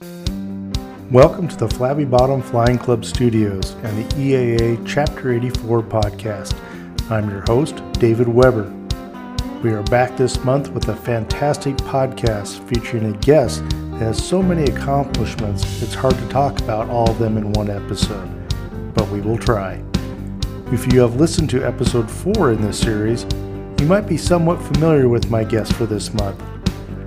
Welcome to the Flabby Bottom Flying Club Studios and the EAA Chapter 84 podcast. I'm your host, David Weber. We are back this month with a fantastic podcast featuring a guest that has so many accomplishments it's hard to talk about all of them in one episode, but we will try. If you have listened to episode 4 in this series, you might be somewhat familiar with my guest for this month.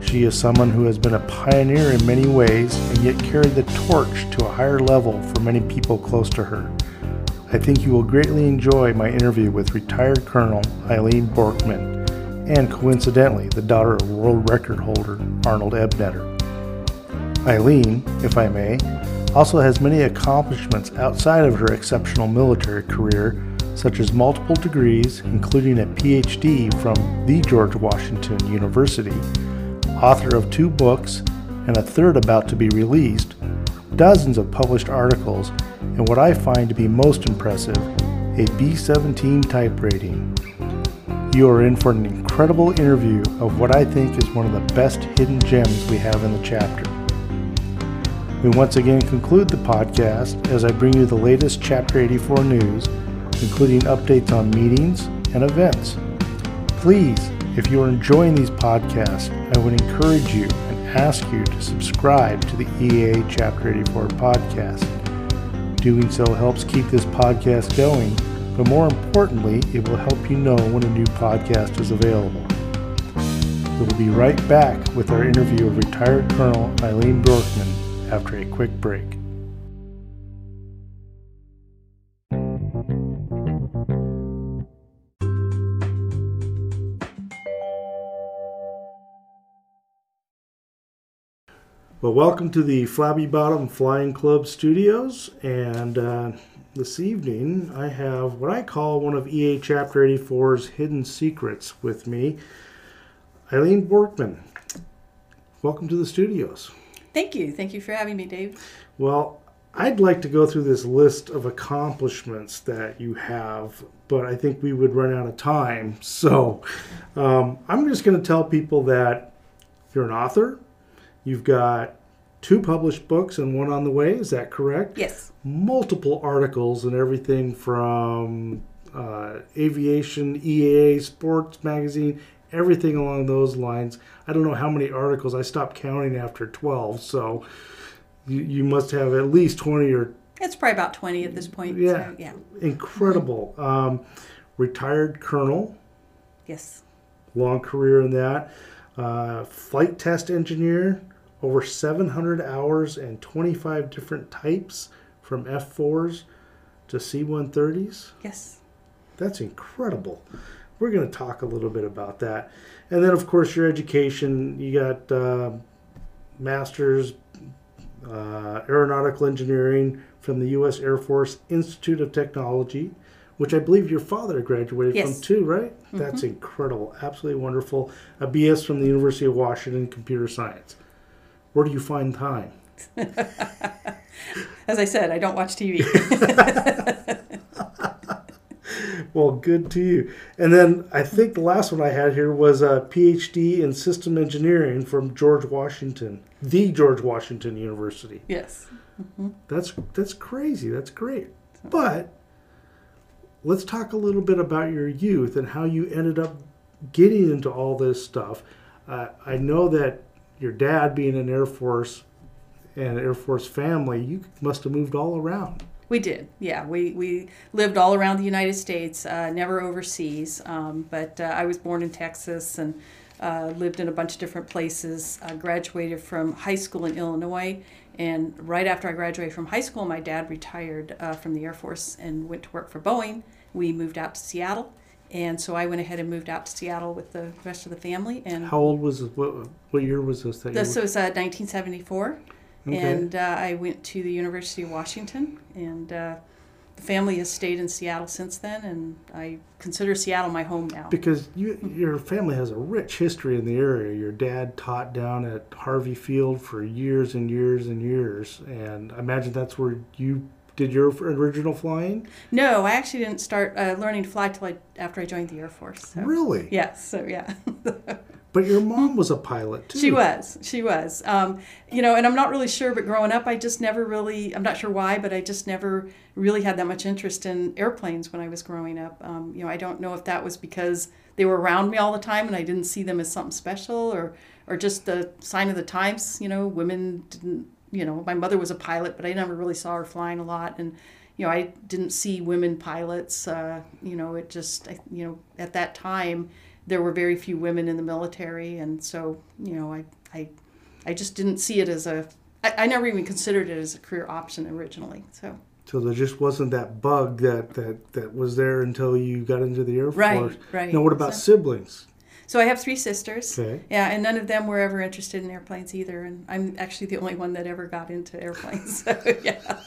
She is someone who has been a pioneer in many ways and yet carried the torch to a higher level for many people close to her. I think you will greatly enjoy my interview with retired Colonel Eileen Bjorkman and coincidentally the daughter of world record holder Arnold Ebneter. Eileen, if I may, also has many accomplishments outside of her exceptional military career, such as multiple degrees, including a PhD from the George Washington University author of two books and a third about to be released, dozens of published articles, and what I find to be most impressive, a B 17 type rating. You are in for an incredible interview of what I think is one of the best hidden gems we have in the chapter. We once again conclude the podcast as I bring you the latest Chapter 84 news, including updates on meetings and events. Please if you are enjoying these podcasts, I would encourage you and ask you to subscribe to the EAA Chapter 84 podcast. Doing so helps keep this podcast going, but more importantly, it will help you know when a new podcast is available. We will be right back with our interview of retired Colonel Eileen Bjorkman after a quick break. Well, welcome to the Flabby Bottom Flying Club Studios. And uh, this evening, I have what I call one of EAA Chapter 84's hidden secrets with me, Eileen Bjorkman. Welcome to the studios. Thank you. Thank you for having me, Dave. Well, I'd like to go through this list of accomplishments that you have, but I think we would run out of time. So um, I'm just going to tell people that you're an author You've got two published books and one on the way. Is that correct? Yes. Multiple articles and everything from uh, aviation, EAA, sports magazine, everything along those lines. I don't know how many articles. I stopped counting after 12. So you, you must have at least 20 or. It's probably about 20 at this point. Yeah. So, yeah. Incredible. Um, retired colonel. Yes. Long career in that. Uh, flight test engineer over 700 hours and 25 different types from F4s to C130s. Yes. That's incredible. We're going to talk a little bit about that. And then, of course, your education. You got uh, master's uh, aeronautical engineering from the U.S. Air Force Institute of Technology, which I believe your father graduated yes. from too, right? Mm-hmm. That's incredible. Absolutely wonderful. A BS from the University of Washington, Computer Science where do you find time? As I said, I don't watch TV. well, good to you. And then I think the last one I had here was a PhD in system engineering from George Washington, the George Washington University. Yes. Mm-hmm. That's that's crazy. That's great. But let's talk a little bit about your youth and how you ended up getting into all this stuff. Uh, I know that your dad being an Air Force and Air Force family, you must have moved all around. We did, yeah. We, we lived all around the United States, uh, never overseas. Um, but uh, I was born in Texas and uh, lived in a bunch of different places. I graduated from high school in Illinois. And right after I graduated from high school, my dad retired uh, from the Air Force and went to work for Boeing. We moved out to Seattle. And so I went ahead and moved out to Seattle with the rest of the family. And how old was this? What, what year was this? That this was uh, 1974, okay. and uh, I went to the University of Washington, and uh, the family has stayed in Seattle since then, and I consider Seattle my home now. Because you, your family has a rich history in the area. Your dad taught down at Harvey Field for years and years and years, and I imagine that's where you did your original flying? No, I actually didn't start uh, learning to fly till I, after I joined the Air Force. So. Really? Yes. So yeah. But your mom was a pilot too. She was. She was. Um, you know, and I'm not really sure, but growing up, I just never really, I'm not sure why, but I just never really had that much interest in airplanes when I was growing up. Um, you know, I don't know if that was because they were around me all the time and I didn't see them as something special or, or just the sign of the times. You know, women didn't, you know, my mother was a pilot, but I never really saw her flying a lot. And, you know, I didn't see women pilots. Uh, you know, it just, you know, at that time, there were very few women in the military, and so you know, I I, I just didn't see it as a. I, I never even considered it as a career option originally. So. So there just wasn't that bug that, that, that was there until you got into the Air Force. Right, right. Now, what about so, siblings? So I have three sisters. Okay. Yeah, and none of them were ever interested in airplanes either, and I'm actually the only one that ever got into airplanes. So yeah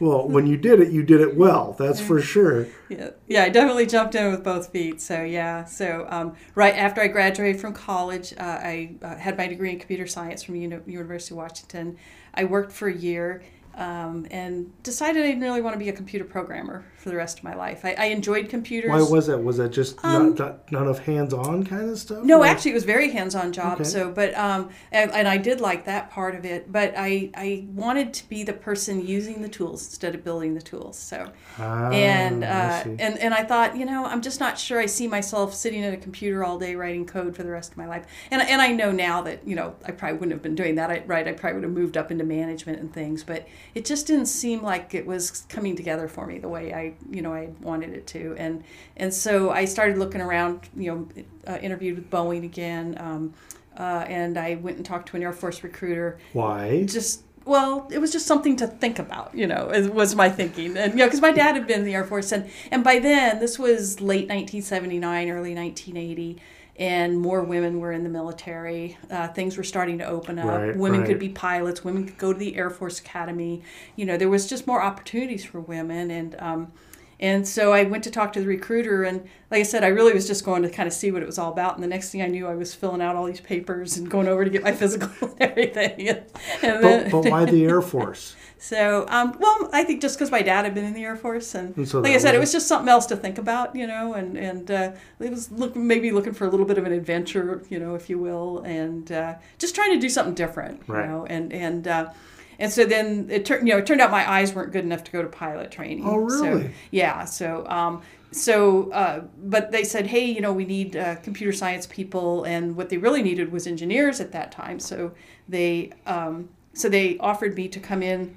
well, when you did it, you did it well. That's for sure. Yeah, yeah, I definitely jumped in with both feet. So yeah, so um, right after I graduated from college, uh, I uh, had my degree in computer science from Uni- University of Washington. I worked for a year um, and decided I didn't really want to be a computer programmer for the rest of my life. I, I enjoyed computers. Why was that? Was that just um, not, not, not enough hands-on kind of stuff? No, or? actually, it was very hands-on job. Okay. So, but um, and, and, I did like that part of it. But I I wanted to be the person using the tools instead of building the tools. So, ah, and uh, and and I thought, you know, I'm just not sure I see myself sitting at a computer all day writing code for the rest of my life. And and I know now that you know I probably wouldn't have been doing that. I, right? I probably would have moved up into management and things, but it just didn't seem like it was coming together for me the way I, you know, I wanted it to. And and so I started looking around, you know, uh, interviewed with Boeing again, um, uh, and I went and talked to an Air Force recruiter. Why? Just well, it was just something to think about, you know, was my thinking. And, you know, because my dad had been in the Air Force. And, and by then, this was late 1979, early 1980 and more women were in the military. Uh, things were starting to open up. Right, women right. could be pilots. Women could go to the Air Force Academy. You know, there was just more opportunities for women, and um, and so I went to talk to the recruiter, and like I said, I really was just going to kind of see what it was all about. And the next thing I knew, I was filling out all these papers and going over to get my physical and everything. And, and then, but, but why the Air Force? So, um, well, I think just because my dad had been in the Air Force, and, and so like I said, was... it was just something else to think about, you know, and and uh, it was look maybe looking for a little bit of an adventure, you know, if you will, and uh, just trying to do something different, right. you know, and and. Uh, and so then it turned, you know, it turned out my eyes weren't good enough to go to pilot training. Oh, really? So, yeah. So, um, so, uh, but they said, hey, you know, we need uh, computer science people, and what they really needed was engineers at that time. So they, um, so they offered me to come in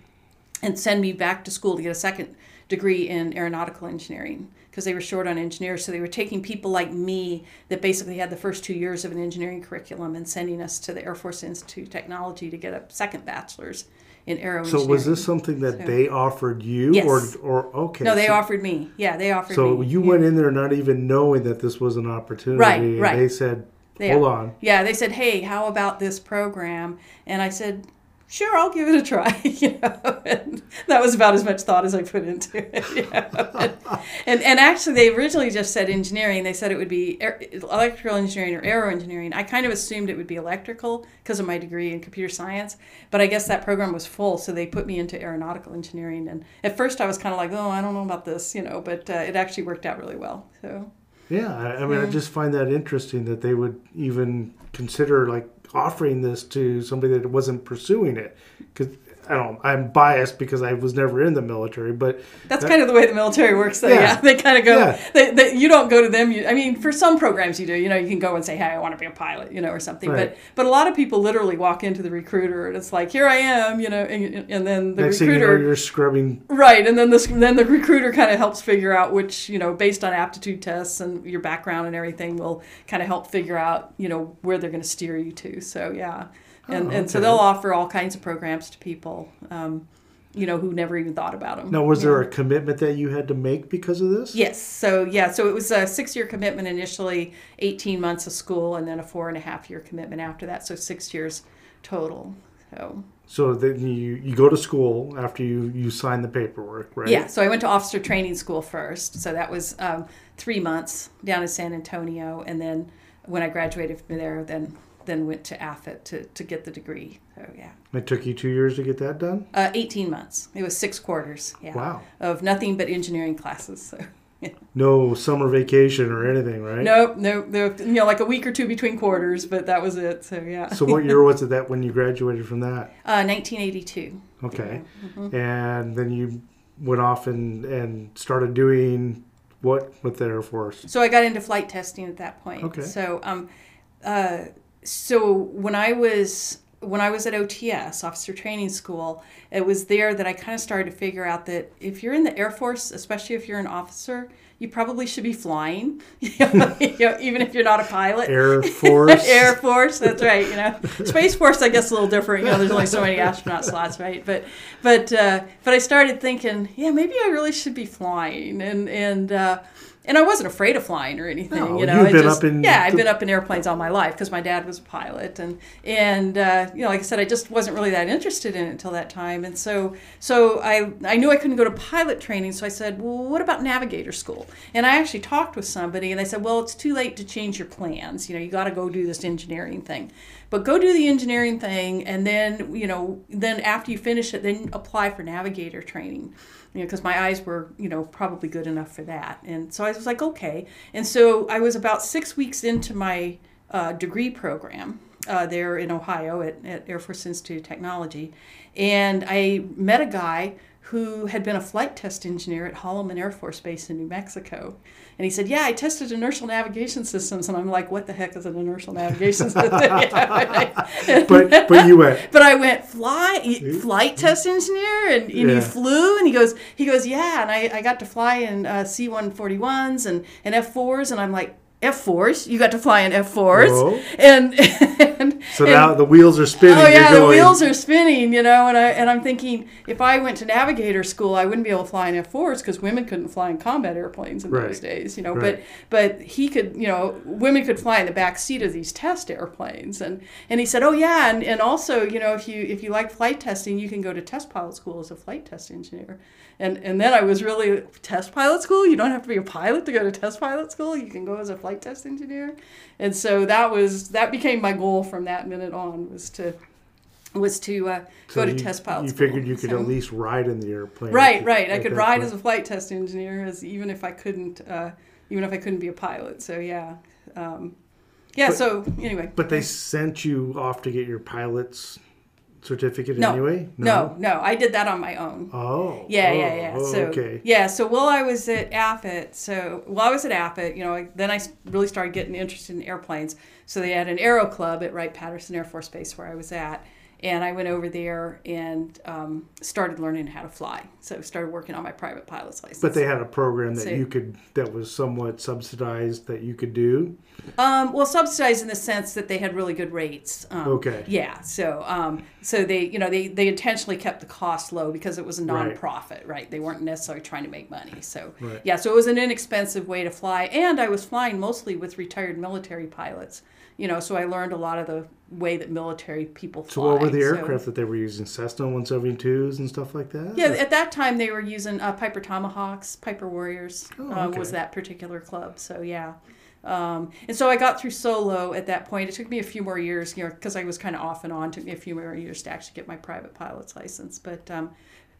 and send me back to school to get a second degree in aeronautical engineering because they were short on engineers. So they were taking people like me that basically had the first two years of an engineering curriculum and sending us to the Air Force Institute of Technology to get a second bachelor's in aero So was this something that so, they offered you, yes. or or okay? No, they so, offered me. Yeah, they offered so me. you yeah. went in there not even knowing that this was an opportunity. Right, right. They said, "Hold on." Yeah, they said, "Hey, how about this program?" And I said, sure, I'll give it a try. you know, and that was about as much thought as I put into it. You know? and, and actually, they originally just said engineering. They said it would be air, electrical engineering or aero engineering. I kind of assumed it would be electrical because of my degree in computer science. But I guess that program was full, so they put me into aeronautical engineering. And at first, I was kind of like, oh, I don't know about this, you know. But uh, it actually worked out really well. So. Yeah, I, I mean, yeah. I just find that interesting that they would even consider like offering this to somebody that wasn't pursuing it. Because I don't. I'm biased because I was never in the military, but that's that, kind of the way the military works. Though, yeah, yeah they kind of go. Yeah. They, they, you don't go to them. You, I mean, for some programs you do. You know, you can go and say, "Hey, I want to be a pilot," you know, or something. Right. But but a lot of people literally walk into the recruiter and it's like, "Here I am," you know, and, and then the Next recruiter. Thing you know, you're scrubbing. Right, and then the then the recruiter kind of helps figure out which you know, based on aptitude tests and your background and everything, will kind of help figure out you know where they're going to steer you to. So yeah and, oh, okay. and so they'll offer all kinds of programs to people um, you know who never even thought about them now was there a commitment that you had to make because of this yes so yeah so it was a six year commitment initially 18 months of school and then a four and a half year commitment after that so six years total so so then you, you go to school after you, you sign the paperwork, right? Yeah. So I went to officer training school first. So that was um, three months down in San Antonio, and then when I graduated from there, then then went to AFIT to, to get the degree. So yeah. It took you two years to get that done. Uh, Eighteen months. It was six quarters. Yeah. Wow. Of nothing but engineering classes. So no summer vacation or anything, right? Nope, nope, nope. You know, like a week or two between quarters, but that was it. So yeah. so what year was it that when you graduated from that? Uh, 1982. Okay, and then you went off and and started doing what with the Air Force? So I got into flight testing at that point. Okay. So um, uh, so when I was when I was at OTS, Officer Training School, it was there that I kind of started to figure out that if you're in the Air Force, especially if you're an officer, you probably should be flying, you know, even if you're not a pilot. Air Force. Air Force, that's right. You know, Space Force, I guess, a little different. You know, there's only so many astronaut slots, right? But, but, uh, but I started thinking, yeah, maybe I really should be flying, and and uh, and I wasn't afraid of flying or anything. No, you know, you've I been just, up in yeah, I've been up in airplanes all my life because my dad was a pilot, and and uh, you know, like I said, I just wasn't really that interested in it until that time, and so so I I knew I couldn't go to pilot training, so I said, well, what about navigator school? And I actually talked with somebody, and they said, well, it's too late to change your plans. You know, you got to go do this engineering thing, but go do the engineering thing, and then you know, then after you finish it, then apply for navigator training you know, because my eyes were, you know, probably good enough for that. And so I was like, okay. And so I was about six weeks into my uh, degree program uh, there in Ohio at, at Air Force Institute of Technology. And I met a guy who had been a flight test engineer at Holloman Air Force Base in New Mexico. And he said, Yeah, I tested inertial navigation systems. And I'm like, What the heck is an inertial navigation system? But but you went. But I went fly flight test engineer, and, and Yeah. he flew, and he goes, he goes, yeah, and I, I got to fly in uh, C one forty ones and and F fours, and I'm like. F fours, you got to fly in F fours, Whoa. Oh. and, and So and- now the wheels are spinning. Oh yeah, the wheels are spinning, you know, and I and I'm thinking if I went to navigator school, I wouldn't be able to fly in F4s because women couldn't fly in combat airplanes in Right. those days, you know. Right. But but he could, you know, women could fly in the back seat of these test airplanes, and and he said, oh yeah, and, and also, you know, if you if you like flight testing, you can go to test pilot school as a flight test engineer. And, and then I was really test pilot school. You don't have to be a pilot to go to test pilot school. You can go as a flight test engineer, and so that was that became my goal from that minute on was to was to uh, So go to you- test pilot You school. figured you could So- at least ride in the airplane. right, right. I could ride point. as a flight test engineer, as even if I couldn't, uh, even if I couldn't be a pilot. So yeah, um, yeah. But- so anyway, But they sent you off to get your pilot's certificate No. anyway. no, no, I did that on my own. Oh. Yeah, oh, yeah, yeah. oh, so okay. yeah, so while I was at AFIT, so while I was at AFIT, you know, then I really started getting interested in airplanes. So they had an aero club at Wright Patterson Air Force Base where I was at, and I went over there and um, started learning how to fly. So started working on my private pilot's license. But they had a program that So- you could that was somewhat subsidized that you could do. Um, well, subsidized in the sense that they had really good rates. Um, Okay. Yeah. So, um, so they, you know, they, they intentionally kept the cost low because it was a Right. nonprofit, right? They weren't necessarily trying to make money. So, Right. yeah. So it was an inexpensive way to fly, and I was flying mostly with retired military pilots. You know, so I learned a lot of the way that military people fly. So what were the So- aircraft that they were using? Cessna 172s and stuff like that? Yeah, at that time they were using uh, Piper Tomahawks, Piper Warriors Oh, uh, okay. was that particular club. So yeah, um, and so I got through solo at that point. It took me a few more years, you know, because I was kind of off and on. It took me a few more years to actually get my private pilot's license, but. Um,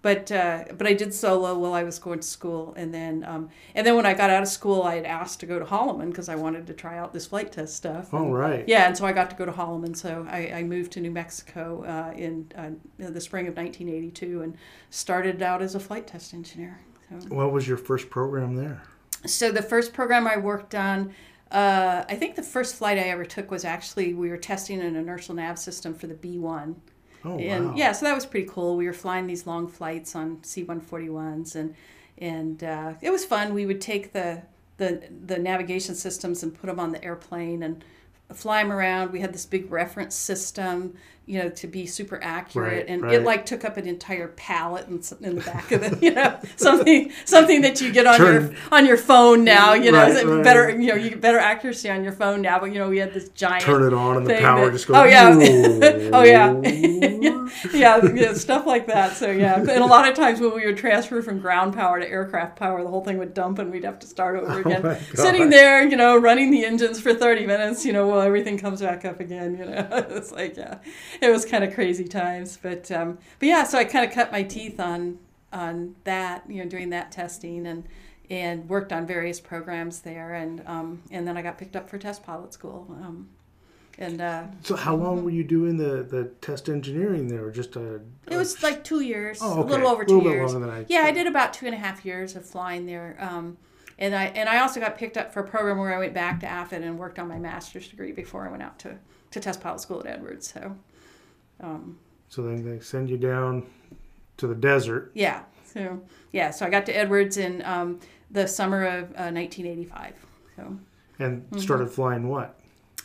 but uh, but I did solo while I was going to school, and then um, and then when I got out of school, I had asked to go to Holloman because I wanted to try out this flight test stuff. All And- right. yeah, and so I got to go to Holloman. So I, I moved to New Mexico uh, in, uh, in the spring of 1982 and started out as a flight test engineer. So, What was your first program there? so the first program I worked on, uh, I think the first flight I ever took was actually we were testing an inertial nav system for the B1. Oh and wow. yeah, so that was pretty cool. We were flying these long flights on C-141s, and and uh, it was fun. We would take the the the navigation systems and put them on the airplane and fly them around. We had this big reference system, you know, to be super accurate, Right, and right. it like took up an entire pallet in, in the back of it. You know, something something that you get on Turn- your on your phone now. You know, Right, better you know you get better accuracy on your phone now. But you know, we had this giant Turn it on and the power that- just goes. Oh yeah, oh yeah, yeah, yeah, yeah, stuff like that. So yeah, and a lot of times when we would transfer from ground power to aircraft power, the whole thing would dump and we'd have to start over oh, again. Oh Sitting there, you know, running the engines for thirty minutes, you know, while everything comes back up again. You know, it's like yeah, it was kind of crazy times. But um, but yeah, so I kind of cut my teeth on on that, you know, doing that testing and and worked on various programs there, and um, and then I got picked up for test pilot school. Um, and uh, So how long were you doing the, the test engineering there? Or just a it was like two years, Oh, a little over A two little years. I- yeah, I did about two and a half years of flying there. Um, and I and I also got picked up for a program where I went back to AFIT and worked on my master's degree before I went out to, to test pilot school at Edwards. So so then they send you down to the desert. yeah, so yeah, so I got to Edwards in um, the summer of uh, 1985. So. and Mm-hmm. started flying what?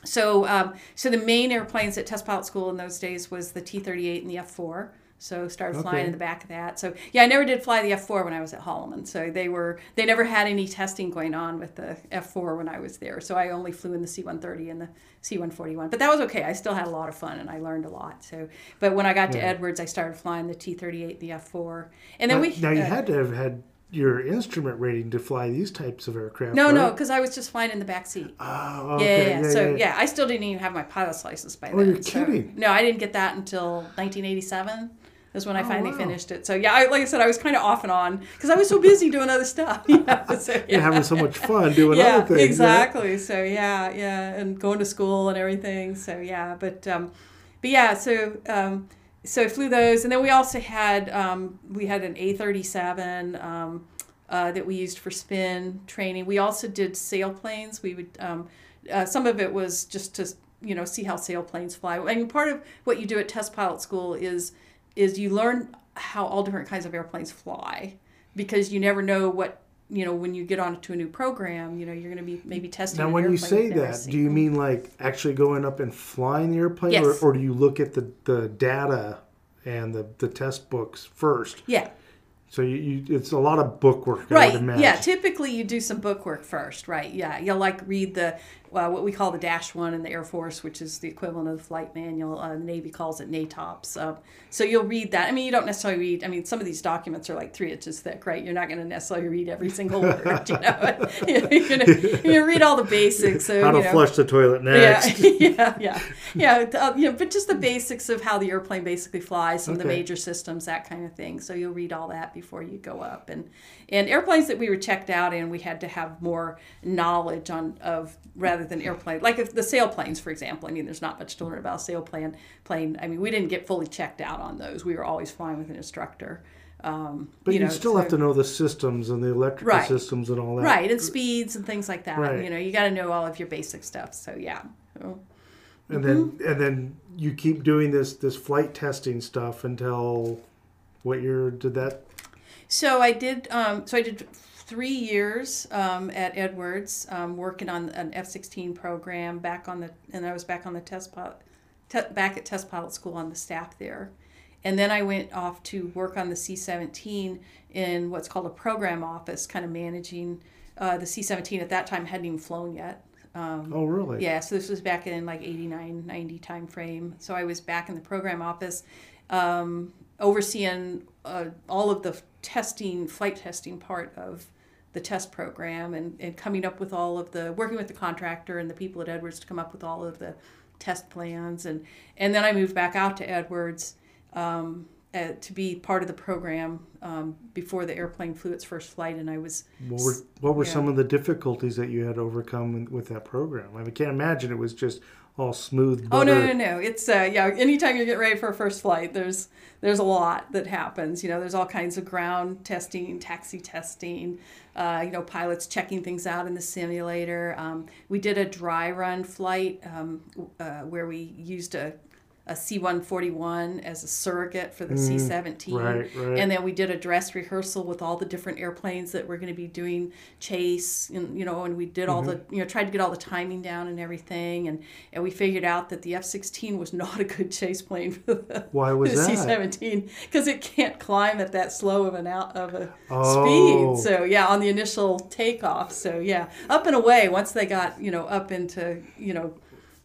So, um, so the main airplanes at test pilot school in those days was the T-38 and the F-4. So started flying Okay. in the back of that. So yeah, I never did fly the F-4 when I was at Holloman. So they were they never had any testing going on with the F-4 when I was there. So I only flew in the C-130 and the C-141. But that was okay. I still had a lot of fun and I learned a lot. So, but when I got to Edwards, I started flying the T-38, the F-4, and then now, we now you uh, had to have had your instrument rating to fly these types of aircraft. no, right? no, because I was just flying in the back seat. Oh, Yeah, okay. yeah, yeah. So yeah, I still didn't even have my pilot's license by Oh, then. you're So- kidding. no, I didn't get that until 1987. Is when I Oh, finally wow. finished it. So yeah, I, like I said, I was kind of off and on because I was so busy doing other stuff. You know? so, yeah. You're having so much fun doing yeah, other things. right? exactly. So yeah, yeah, and going to school and everything. So yeah, but um, but yeah, so um, so I flew those, and then we also had um, we had an A thirty seven. Um, uh, that we used for spin training. We also did sailplanes. We would um, uh, some of it was just to you know see how sailplanes fly. I mean, part of what you do at test pilot school is is you learn how all different kinds of airplanes fly because you never know what you know when you get onto a new program. You know you're going to be maybe testing. Now, when you say that, seen. do you mean like actually going up and flying the airplane, Yes. or, or do you look at the, the data and the, the test books first? Yeah, So you, you it's a lot of book work, right. Yeah, typically you do some book work first, right? Yeah, you'll like read the uh, what we call the Dash One in the Air Force, which is the equivalent of the flight manual. Uh, the Navy calls it NATOPS. So you'll read that. I mean, you don't necessarily read. I mean, some of these documents are like three inches thick, right? You're not going to necessarily read every single word. You know, you're going to read all the basics. So, How to you know, flush the toilet next. yeah, yeah, yeah, yeah. Uh, you know, but just the basics of how the airplane basically flies, some of the major systems, that kind of thing. So you'll read all that before you go up. And and airplanes that we were checked out in, we had to have more knowledge on of rather than airplane. Like if the sailplanes, for example. I mean, there's not much to learn about a sailplane. Plane. I mean, we didn't get fully checked out on those. We were always flying with an instructor. Um, But you, know, still have to know the systems and the electrical Right. systems and all that. right and speeds and things like that. Right. You know, you got to know all of your basic stuff. So yeah. So, And then Mm-hmm. and then you keep doing this this flight testing stuff until what year did that? So I did. Um, so I did three years um, at Edwards, um, working on an F sixteen program back on the, and I was back on the test pilot, te- back at test pilot school on the staff there, and then I went off to work on the C seventeen in what's called a program office, kind of managing uh, the C seventeen. At that time, hadn't even flown yet. Um, Oh, really? yeah, so this was back in like 89, 90 time frame. So I was back in the program office um, overseeing uh, all of the testing, flight testing part of the test program and, and coming up with all of the, working with the contractor and the people at Edwards to come up with all of the test plans. And, and then I moved back out to Edwards um, uh, to be part of the program um, before the airplane flew its first flight. And I was What were what were Yeah. some of the difficulties that you had to overcome with that program? I mean, can't imagine it was just all smooth. Oh no, no, no! It's uh, yeah. Anytime you get ready for a first flight, there's there's a lot that happens. You know, there's all kinds of ground testing, taxi testing. Uh, you know, pilots checking things out in the simulator. Um, we did a dry run flight um, uh, where we used a a C-141 as a surrogate for the C-17. Mm, right, right. And then we did a dress rehearsal with all the different airplanes that we're going to be doing chase, and you know, and we did all Mm-hmm. the, you know, tried to get all the timing down and everything, and and we figured out that the F-16 was not a good chase plane for the, Why was the that? C-17 because it can't climb at that slow of an out of a Oh. speed. So yeah, on the initial takeoff. So yeah, up and away once they got you know up into you know.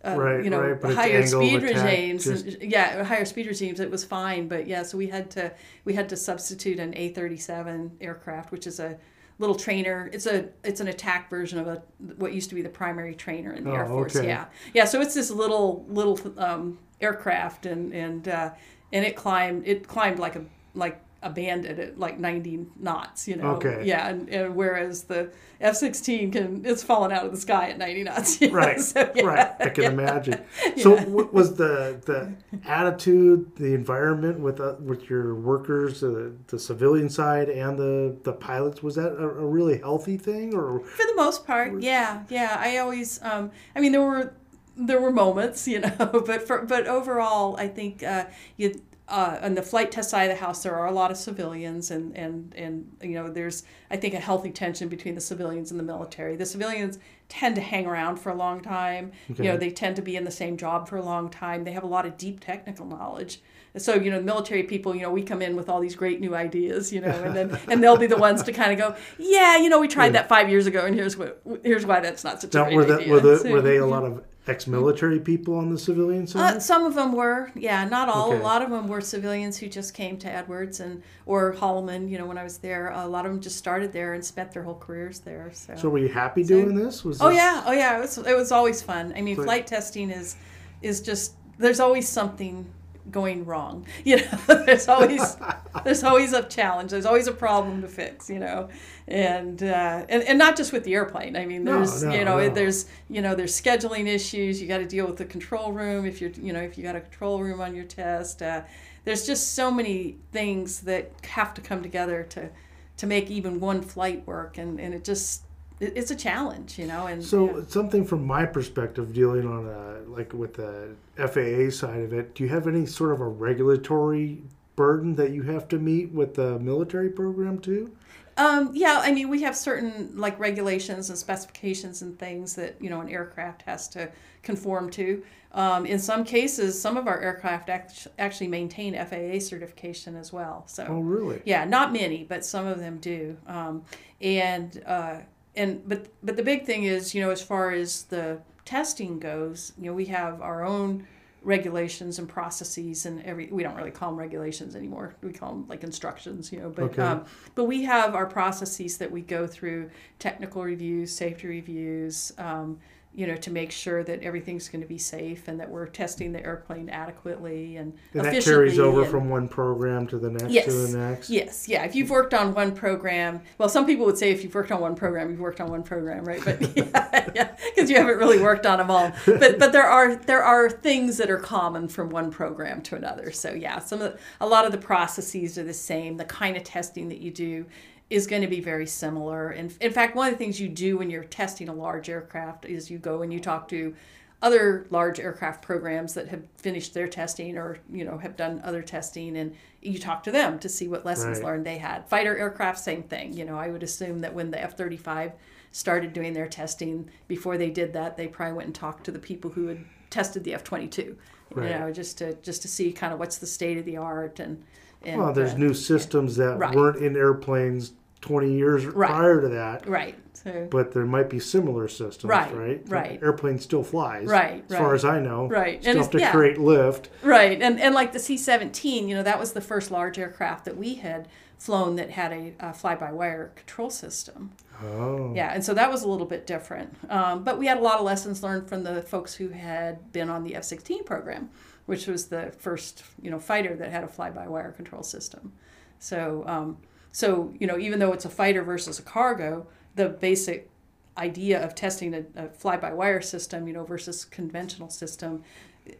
Uh, Right, you know, right, higher speed regimes. just- yeah, higher speed regimes. It was fine, but yeah. So we had to we had to substitute an A thirty seven aircraft, which is a little trainer. It's a it's an attack version of a what used to be the primary trainer in the Air Oh, Force. okay. Yeah, yeah. So it's this little little um, aircraft, and and uh, and it climbed it climbed like a like abandoned at like 90 knots, you know. Okay. Yeah, and, and whereas the F-16 can it's falling out of the sky at 90 knots. you know, Right, so, yeah, right. I can yeah. imagine. So, what was the the attitude, the environment with uh, with your workers, uh, the civilian side and the the pilots? Was that a, a really healthy thing, or For the most part, yeah, yeah. I always, um, I mean, there were there were moments, you know, but for but overall, I think uh, you. Uh, on the flight test side of the house, there are a lot of civilians, and, and, and you know, there's I think a healthy tension between the civilians and the military. The civilians tend to hang around for a long time. You know, they tend to be in the same job for a long time. They have a lot of deep technical knowledge. So you know, the military people, you know, we come in with all these great new ideas, you know, and then and they'll be the ones to kind of go, yeah, you know, we tried that five years ago, and here's what here's why that's not such a great were that idea. were, the, So, were they a lot of ex-military people on the civilian side? Uh, some of them were, yeah, not all. Okay. A lot of them were civilians who just came to Edwards and or Holloman. You know, when I was there, a lot of them just started there and spent their whole careers there. So, so, were you happy doing this? Was oh this- yeah, oh yeah, it was it was always fun. I mean, But- flight testing is is just there's always something going wrong. You know, there's always there's always a challenge. There's always a problem to fix. You know, and uh, and and not just with the airplane. I mean, there's no, you know no. there's you know there's scheduling issues. You got to deal with the control room if you're you know if you got a control room on your test. Uh, there's just so many things that have to come together to to make even one flight work, and and it just it's a challenge, you know. And So something from my perspective, dealing on a like with the FAA side of it, do you have any sort of a regulatory burden that you have to meet with the military program too? Um, yeah, I mean, we have certain like regulations and specifications and things that you know an aircraft has to conform to. Um, in some cases, some of our aircraft act- actually maintain FAA certification as well. So Oh, really? yeah, not many, but some of them do. Um, and uh, and but but the big thing is, you know, as far as the testing goes, you know, we have our own regulations and processes and every we don't really call them regulations anymore we call them like instructions you know but Okay. um, but we have our processes that we go through technical reviews safety reviews um, you know to make sure that everything's going to be safe and that we're testing the airplane adequately and, And that carries over and- from one program to the next Yes. to the next. Yes, yeah. If you've worked on one program, well, some people would say if you've worked on one program, you've worked on one program, right? But yeah, yeah, because you haven't really worked on them all. But but there are there are things that are common from one program to another. So yeah, some of the, a lot of the processes are the same. The kind of testing that you do is going to be very similar. And in fact, one of the things you do when you're testing a large aircraft is you go and you talk to other large aircraft programs that have finished their testing or you know have done other testing and you talk to them to see what lessons Right. learned they had fighter aircraft same thing you know i would assume that when the f-35 started doing their testing before they did that they probably went and talked to the people who had tested the f-22 Right. you know just to just to see kind of what's the state of the art and, and Well, there's uh, new systems that Right. weren't in airplanes 20 years Right. prior to that, right so but there might be similar systems, Right, right? The right. Airplane still flies, Right, As far as I know, Right. And Still it's- have to yeah. create lift. Right, and and like the C seventeen, you know, that was the first large aircraft that we had flown that had a, uh fly-by-wire control system. Oh, Yeah, and so that was a little bit different. Um, but we had a lot of lessons learned from the folks who had been on the F sixteen program, which was the first you know fighter that had a fly-by-wire control system. So um, so you know, even though it's a fighter versus a cargo, the basic idea of testing a, a fly-by-wire system, you know, versus conventional system,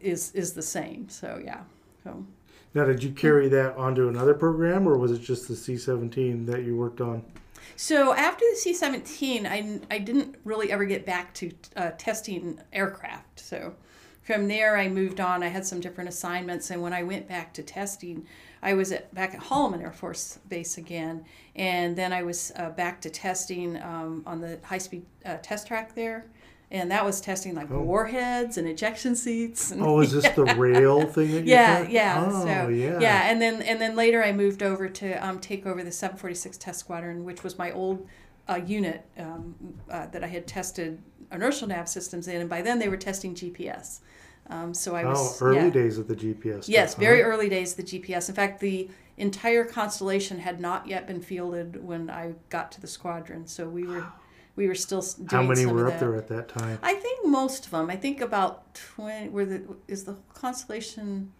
is is the same. So yeah. So. Now, did you carry that onto another program, or was it just the C-17 that you worked on? So after the C 17, I, I didn't really ever get back to uh, testing aircraft. So from there, I moved on. I had some different assignments. And when I went back to testing, I was at, back at Holloman Air Force Base again. And then I was uh, back to testing um, on the high speed uh, test track there. And that was testing like warheads and ejection seats. And, Oh, is this the rail thing that yeah, yeah. Oh, so yeah. and then and then later I moved over to um, take over the 746 Test Squadron, which was my old uh, unit um, uh, that I had tested inertial nav systems in, and by then they were testing GPS. Um, so I Oh, was early yeah. days of the GPS. Yes, stuff, very huh? early days of the GPS. In fact, the entire constellation had not yet been fielded when I got to the squadron, so we were we were still doing How many were up there at that time? I think most of them. I think about twenty. Were the is the constellation?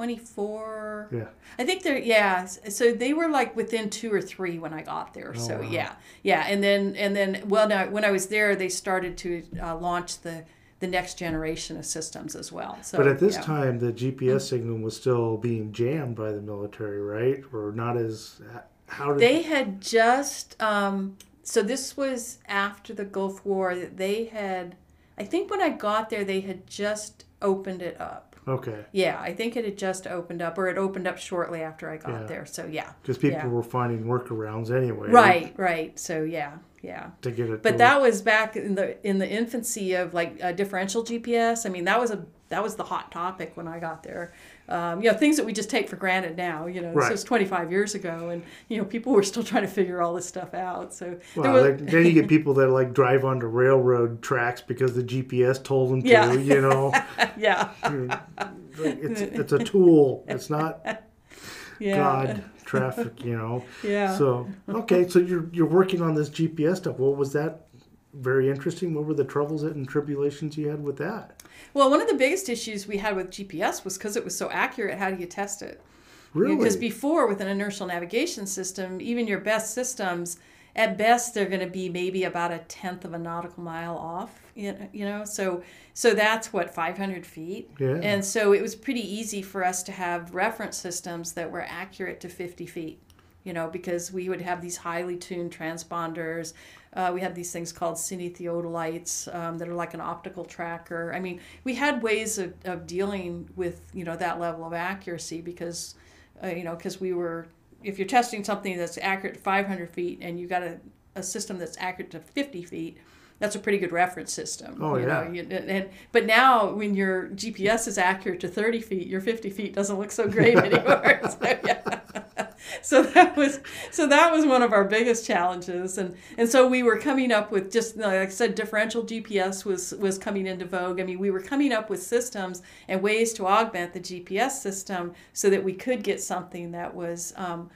24. Yeah. I think they're yeah. So they were like within two or three when I got there. Oh, so wow. yeah, yeah. And then and then well, now when I was there, they started to uh, launch the the next generation of systems as well. So But at this yeah. time, the GPS signal was still being jammed by the military, right? Or not as. How did they had just um, so this was after the Gulf War. That they had, I think when I got there, they had just opened it up. Okay, Yeah, I think it had just opened up, or it opened up shortly after I got Yeah. there. So yeah, because people Yeah. were finding workarounds anyway. right, right. So yeah, yeah. To get it. But that was back in the in the infancy of like uh, differential GPS. I mean, that was a that was the hot topic when I got there. Um, you know, things that we just take for granted now. You know, Right. this was 25 years ago, and you know, people were still trying to figure all this stuff out. So there Well, was, then- then you get people that like drive onto railroad tracks because the GPS told them to. Yeah. You know, yeah, it's it's a tool. It's not yeah, God traffic. You know. yeah. So okay, so you're you're working on this GPS stuff. What was that? Very interesting. What were the troubles and tribulations you had with that? Well, one of the biggest issues we had with GPS was because it was so accurate. How do you test it? Really? Because before, with an inertial navigation system, even your best systems, at best, they're going to be maybe about a tenth of a nautical mile off. You know, so so that's what 500 feet. Yeah. And so it was pretty easy for us to have reference systems that were accurate to 50 feet. You know, because we would have these highly tuned transponders. Uh, we have these things called cine theodolites um, that are like an optical tracker. I mean, we had ways of, of dealing with you know that level of accuracy because uh, you know, because we were, if you're testing something that's accurate to 500 feet and you've got a, a system that's accurate to 50 feet, that's a pretty good reference system. Oh, you yeah. Know? You, and, but now when your GPS is accurate to 30 feet, your 50 feet doesn't look so great anymore. so, yeah. so that was so that was one of our biggest challenges. And and so we were coming up with just like I said differential GPS was was coming into vogue. I mean we were coming up with systems and ways to augment the GPS system so that we could get something that was um,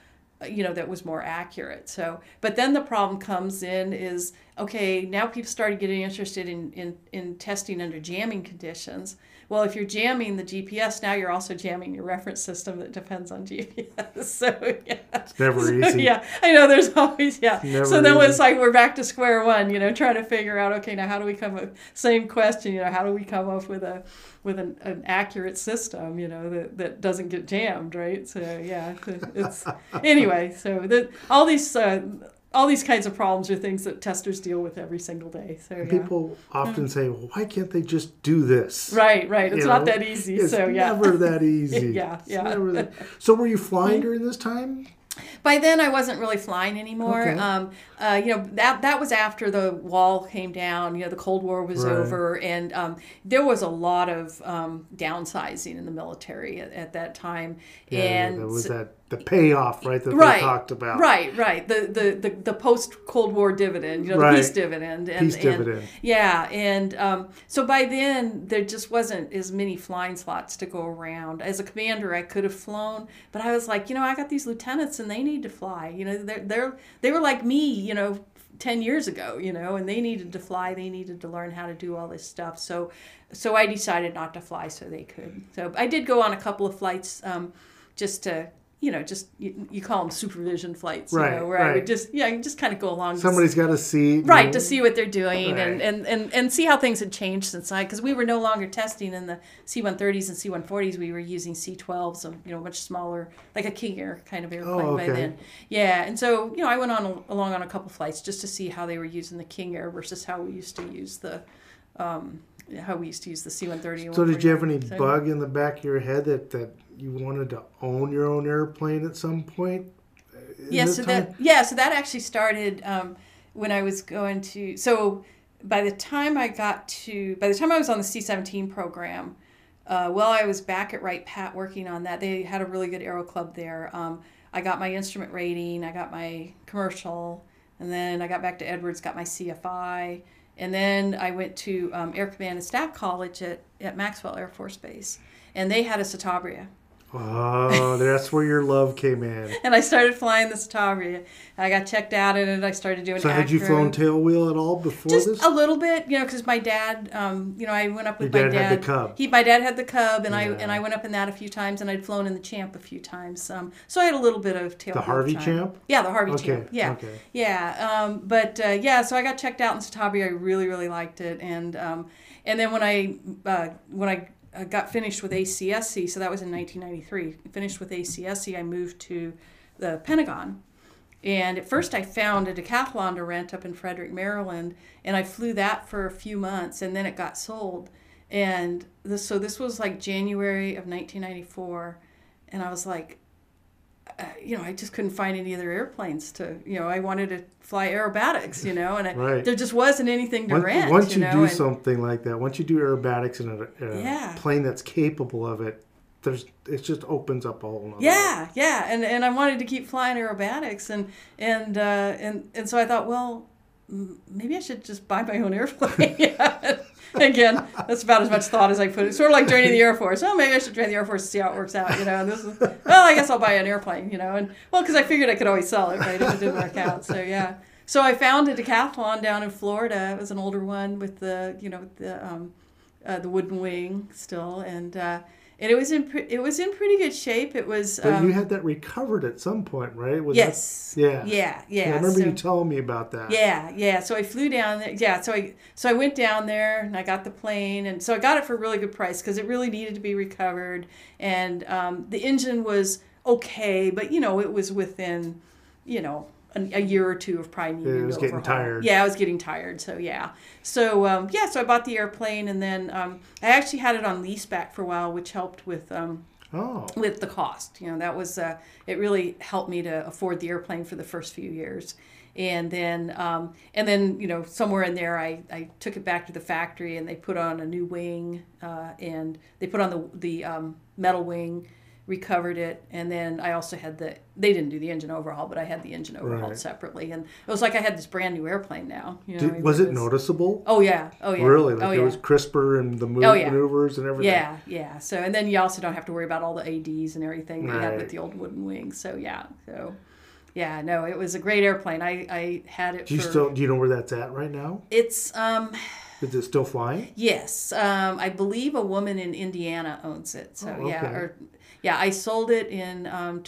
you know that was more accurate. So but then the problem comes in is okay now people started getting interested in in, in testing under jamming conditions well if you're jamming the gps now you're also jamming your reference system that depends on gps so yeah. It's never So, easy. yeah. I know there's always yeah. Never so then easy. it's like we're back to square one you know trying to figure out okay now how do we come up same question you know how do we come up with a with an, an accurate system you know that, that doesn't get jammed right? So yeah it's anyway so the, all these uh, all these kinds of problems are things that testers deal with every single day so yeah. people often say, well, "Why can't they just do this?" right right it's You not know, that easy It's so yeah never that easy. Yeah, It's yeah. never that- So were you flying during this time? by then I wasn't really flying anymore. Okay. Um, uh, you know that that was after the wall came down. You know the Cold War was Right. over, and um, there was a lot of um, downsizing in the military at, at that time. Yeah, and that was that the payoff, right? That right, they talked about. Right, right. The the the, the post Cold War dividend, you know, Right. the peace dividend, and, Peace and- dividend. yeah, and um, so by then there just wasn't as many flying slots to go around. As a commander, I could have flown, but I was like, you know, I got these lieutenants and they need to fly. You know, they're they're they were like me, you know. 10 years ago you know and they needed to fly they needed to learn how to do all this stuff so so i decided not to fly so they could so i did go on a couple of flights um, just to you know just you, you call them supervision flights you Right, know where i right. would just yeah you just kind of go along Somebody's got to see. right to see what they're doing Right. and, and, and, and see how things had changed since I because we were no longer testing in the C-130s and C-140s we were using C-12s and you know much smaller like a King Air kind of airplane Oh, by then yeah and so you know I went on along on a couple flights just to see how they were using the King Air versus how we used to use the um, how we used to use the C-130 So did you have any So- bug in the back of your head that that you wanted to own your own airplane at some point? in yeah so time? that yeah so that actually started um, when i was going to so by the time i got to by the time i was on the c-17 program uh, well i was back at wright pat working on that they had a really good aero club there um, i got my instrument rating i got my commercial and then i got back to edwards got my cfi and then i went to um, air command and staff college at, at maxwell air force base and they had a citabria Oh, that's where your love came in. and I started flying the Citabria. I got checked out in it. I started doing. So had you flown tailwheel at all before Just this? a little bit, you know, because my dad, um, you know, I went up with Your my dad dad. had the Cub. He, my dad had the Cub, and I and I went up in that a few times, and I'd flown in the Champ a few times. Um, so I had a little bit of tail. The Harvey time. Champ? Yeah, the Harvey Okay, Champ. Yeah, okay. yeah. Um, but uh, yeah, so I got checked out in Citabria. I really, really liked it, and um, and then when I uh, when I got finished with ACSC, so that was in 1993. Finished with ACSC, I moved to the Pentagon. And at first, I found a decathlon to rent up in Frederick, Maryland, and I flew that for a few months, and then it got sold. And this, so this was like January of 1994, and I was like, uh, you know, I just couldn't find any other airplanes to, you know, I wanted to fly aerobatics, you know, and I, Right. there just wasn't anything to Once, rent. once you, know, do and- something like that, once you do aerobatics in a, a Yeah. plane that's capable of it, there's it just opens up a whole nother Yeah, yeah, and and I wanted to keep flying aerobatics, and and uh, and and so I thought, well, maybe I should just buy my own airplane. Again, that's about as much thought as I put. It's sort of like joining the Air Force. Oh, maybe I should join the Air Force to see how it works out. You know, and this is well, I guess I'll buy an airplane. You know, and well, because I figured I could always sell it, right, if it didn't work out. So yeah. So I found a decathlon down in Florida. It was an older one with the you know the um, uh, the wooden wing still, and uh, and it was in pre- it was in pretty good shape. It was. But um, you had that recovered at some point, right? Was that- yes. yeah. Yeah. Yeah. I remember so, you telling me about that. yeah, yeah. So I flew down there. Yeah, so I so I went down there and I got the plane, and so I got it for a really good price because it really needed to be recovered, and um, the engine was okay, but you know it was within, you know. A, a year or two of probably needing Yeah, it to was getting overhaul. tired. Yeah, I was getting tired. So yeah, so um, yeah, so I bought the airplane, and then um, I actually had it on lease back for a while, which helped with um, Oh. with the cost. You know, that was uh, it really helped me to afford the airplane for the first few years. And then, um, and then, you know, somewhere in there, I, I took it back to the factory, and they put on a new wing, uh, and they put on the the um, metal wing, recovered it, and then I also had the. They didn't do the engine overhaul, but I had the engine overhauled Right. separately, and it was like I had this brand new airplane now. You know, Did, was it was- noticeable? Oh yeah, oh yeah, Really? Like oh it yeah. was crisper and the move, Oh, yeah. maneuvers and everything? Yeah, yeah. So and then you also don't have to worry about all the ads and everything you had Right. with the old wooden wings. So yeah, so yeah, no, it was a great airplane. I I had it Do you for. still do you know where that's at right now? It's um Is it still flying? yes, um I believe a woman in Indiana owns it. So Oh, yeah, or yeah, I sold it in um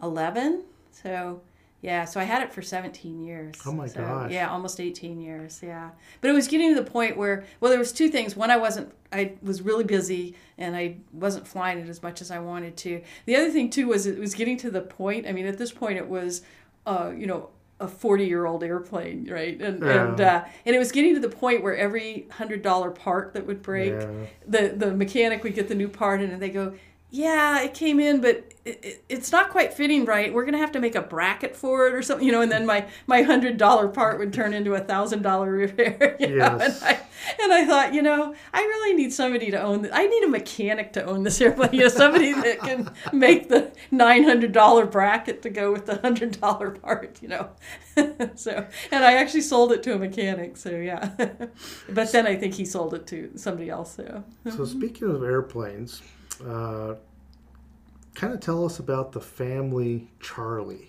2011. So. Yeah, so I had it for 17 years. Oh my So, gosh. Yeah, almost 18 years. Yeah, but it was getting to the point where, well, there was two things. One, I wasn't, I was really busy and I wasn't flying it as much as I wanted to. The other thing too was it was getting to the point. I mean, at this point, it was, uh, you know, a 40 year old airplane, right? And and uh, and it was getting to the point where every hundred dollar part that would break, Yeah. the the mechanic would get the new part in and they go yeah it came in but it, it, it's not quite fitting right. We're gonna have to make a bracket for it or something you know and then my my hundred dollar part would turn into a thousand dollar repair you know? And I, and I thought you know i really need somebody to own this i need a mechanic to own this airplane you know somebody that can make the nine hundred dollar bracket to go with the hundred dollar part you know. So and i actually sold it to a mechanic so yeah. But then i think he sold it to somebody else so. So speaking of airplanes, uh, kind of tell us about the family Charlie.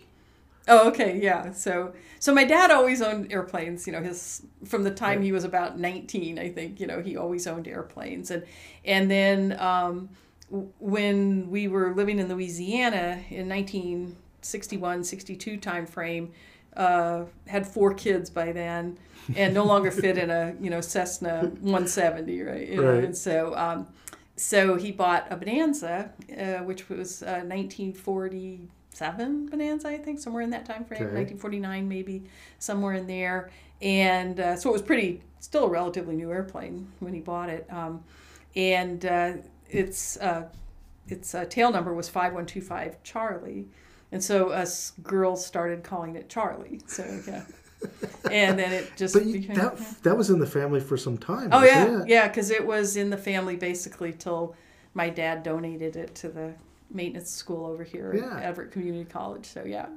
Oh, okay, yeah. So, so my dad always owned airplanes. You know, his from the time he was about nineteen, I think. You know, he always owned airplanes, and and then um, when we were living in Louisiana in 1961, 62 time frame, uh, had four kids by then, and no longer fit in a you know Cessna 170, right? You know, Right. And so. Um, so he bought a Bonanza, uh, which was uh, 1947 Bonanza, I think, somewhere in that time frame, Okay. 1949 maybe, somewhere in there. And uh, so it was pretty, still a relatively new airplane when he bought it. Um, and uh, its uh, its uh, tail number was 5125 Charlie. And so us girls started calling it Charlie. So yeah. And then it just But you, became. that that was in the family for some time. Oh yeah, it? yeah, because it was in the family basically till my dad donated it to the maintenance school over here Yeah. at Everett Community College. So yeah,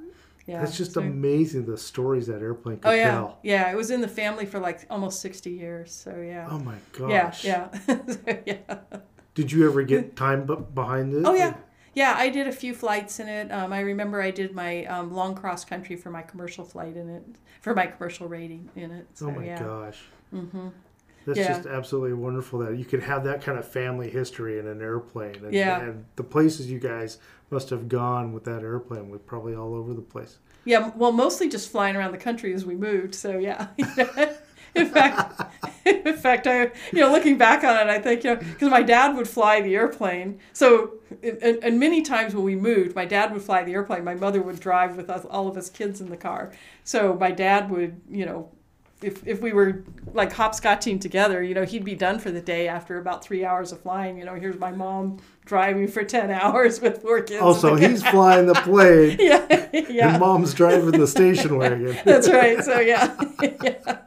yeah. That's just so- amazing the stories that airplane could Oh yeah, tell. yeah. It was in the family for like almost sixty years. So yeah. Oh my yeah, gosh. yeah, yeah. Did you ever get time b- behind it? Oh yeah, yeah. I did a few flights in it. Um, I remember I did my um, long cross country for my commercial flight in it, for my commercial rating in it. So, oh my yeah. gosh. Mm-hmm. That's Yeah. just absolutely wonderful that you could have that kind of family history in an airplane. And, Yeah. and the places you guys must have gone with that airplane was probably all over the place. Yeah, well, mostly just flying around the country as we moved. So yeah. in fact, in fact, I you know looking back on it, I think you know because my dad would fly the airplane. So and, and many times when we moved, my dad would fly the airplane. My mother would drive with us, all of us kids in the car. So my dad would you know. If, if we were like hopscotching together, you know, he'd be done for the day after about three hours of flying. You know, here's my mom driving for 10 hours with four kids. Oh, so he's flying the plane yeah, yeah. and mom's driving the station wagon. That's right. So yeah, yeah,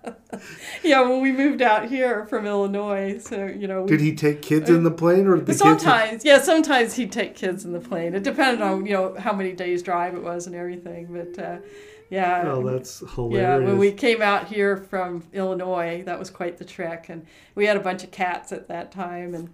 yeah. When we moved out here from Illinois, so you know, we, Did he take kids in the plane or the kids? sometimes, yeah, sometimes he'd take kids in the plane. It depended on you know how many days drive it was and everything. But uh, yeah, Oh, that's hilarious. yeah. When we came out here from Illinois, that was quite the trek, and we had a bunch of cats at that time, and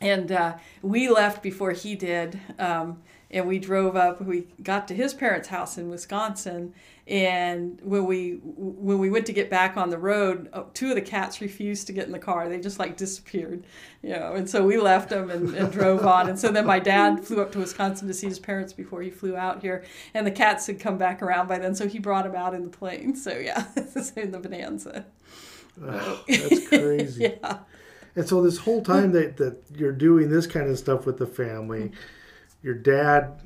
and uh, we left before he did. Um, and we drove up. We got to his parents' house in Wisconsin, and when we when we went to get back on the road, uh, two of the cats refused to get in the car. They just like disappeared, you know. And so we left them and, and drove on. And so then my dad flew up to Wisconsin to see his parents before he flew out here, and the cats had come back around by then. So he brought them out in the plane. So yeah, in the Bonanza. Oh, that's crazy. Yeah. And so this whole time that, that you're doing this kind of stuff with the family, your dad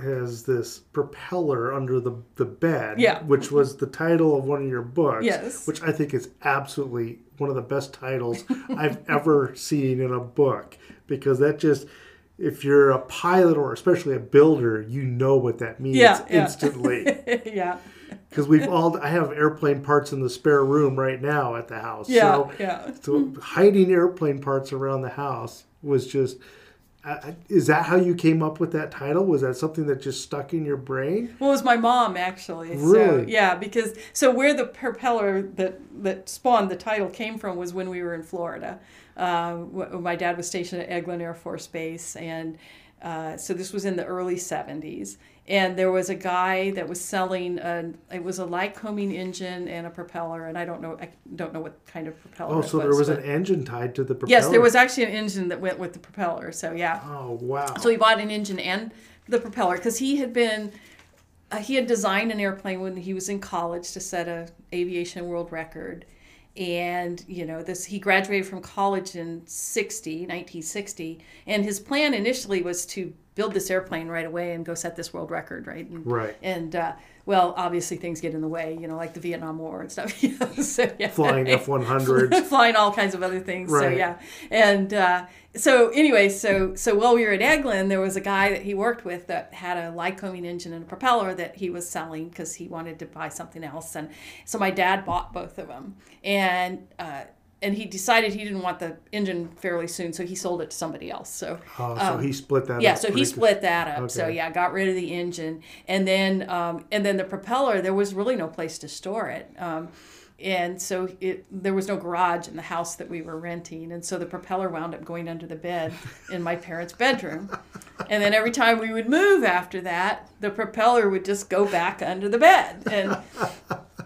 has this propeller under the, the bed, Yeah. which was the title of one of your books, Yes. which I think is absolutely one of the best titles I've ever seen in a book because that just if you're a pilot or especially a builder, you know what that means Yeah, yeah. instantly. yeah. Because we've all I have airplane parts in the spare room right now at the house. Yeah. So yeah. so hiding airplane parts around the house was just. Is that how you came up with that title? Was that something that just stuck in your brain? Well, it was my mom actually. So Really? yeah, because so where the propeller that that spawned the title came from was when we were in Florida. Uh, my dad was stationed at Eglin Air Force Base, and uh, so this was in the early '70s. And there was a guy that was selling a it was a Lycoming engine and a propeller, and I don't know I don't know what kind of propeller. Oh, so there was an engine tied to the propeller. Yes, there was actually an engine that went with the propeller. So yeah. Oh wow! So he bought an engine and the propeller because he had been uh, he had designed an airplane when he was in college to set a aviation world record and you know this he graduated from college in 60 1960 and his plan initially was to build this airplane right away and go set this world record right and, Right. and uh, well obviously things get in the way you know like the vietnam war and stuff so, yeah. Flying F one hundreds. flying all kinds of other things. So yeah, and uh, so anyway, so so while we were at Eglin, there was a guy that he worked with that had a Lycoming engine and a propeller that he was selling because he wanted to buy something else, and so my dad bought both of them, and. Uh, and he decided he didn't want the engine fairly soon, so he sold it to somebody else. So Oh, so he split that. Um, yeah, up so he split that up. So yeah, got rid of the engine, and then um, and then the propeller. There was really no place to store it, um, and so it there was no garage in the house that we were renting, and so the propeller wound up going under the bed in my parents' bedroom, and then every time we would move after that, the propeller would just go back under the bed, and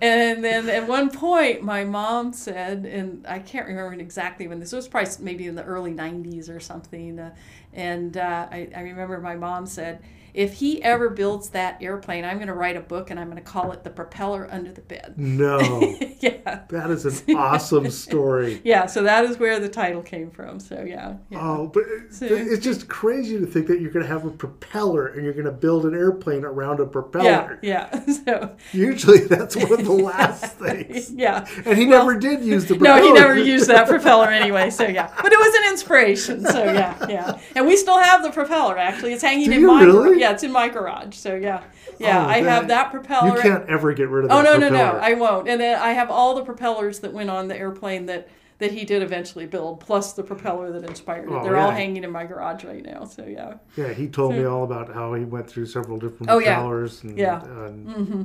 and then at one point, my mom said, and I can't remember exactly when this was, probably maybe in the early 90s or something. Uh, and uh, I, I remember my mom said, if he ever builds that airplane, I'm going to write a book and I'm going to call it The Propeller Under the Bed. No, yeah. that is an awesome story. Yeah, so that is where the title came from. So, yeah. yeah. Oh, but So- it's just crazy to think that you're going to have a propeller and you're going to build an airplane around a propeller. yeah. So, Usually, that's one of the last things. yeah. And he never did use the propeller. No, he never used that propeller anyway. So yeah, but it was an inspiration. So yeah, yeah. And we still have the propeller. Actually, it's hanging Do in you my really? Yeah, it's in my garage. So yeah, yeah. Oh, I have that- that propeller. You can't ever get rid of oh, that oh no, no, propeller. no! I won't. And then I have all the propellers that went on the airplane that that he did eventually build, plus the propeller that inspired it. Oh, They're all hanging in my garage right now. So yeah. Yeah, he told me all about how he went through several different Oh, yeah. propellers. And, Yeah. and, mm-hmm.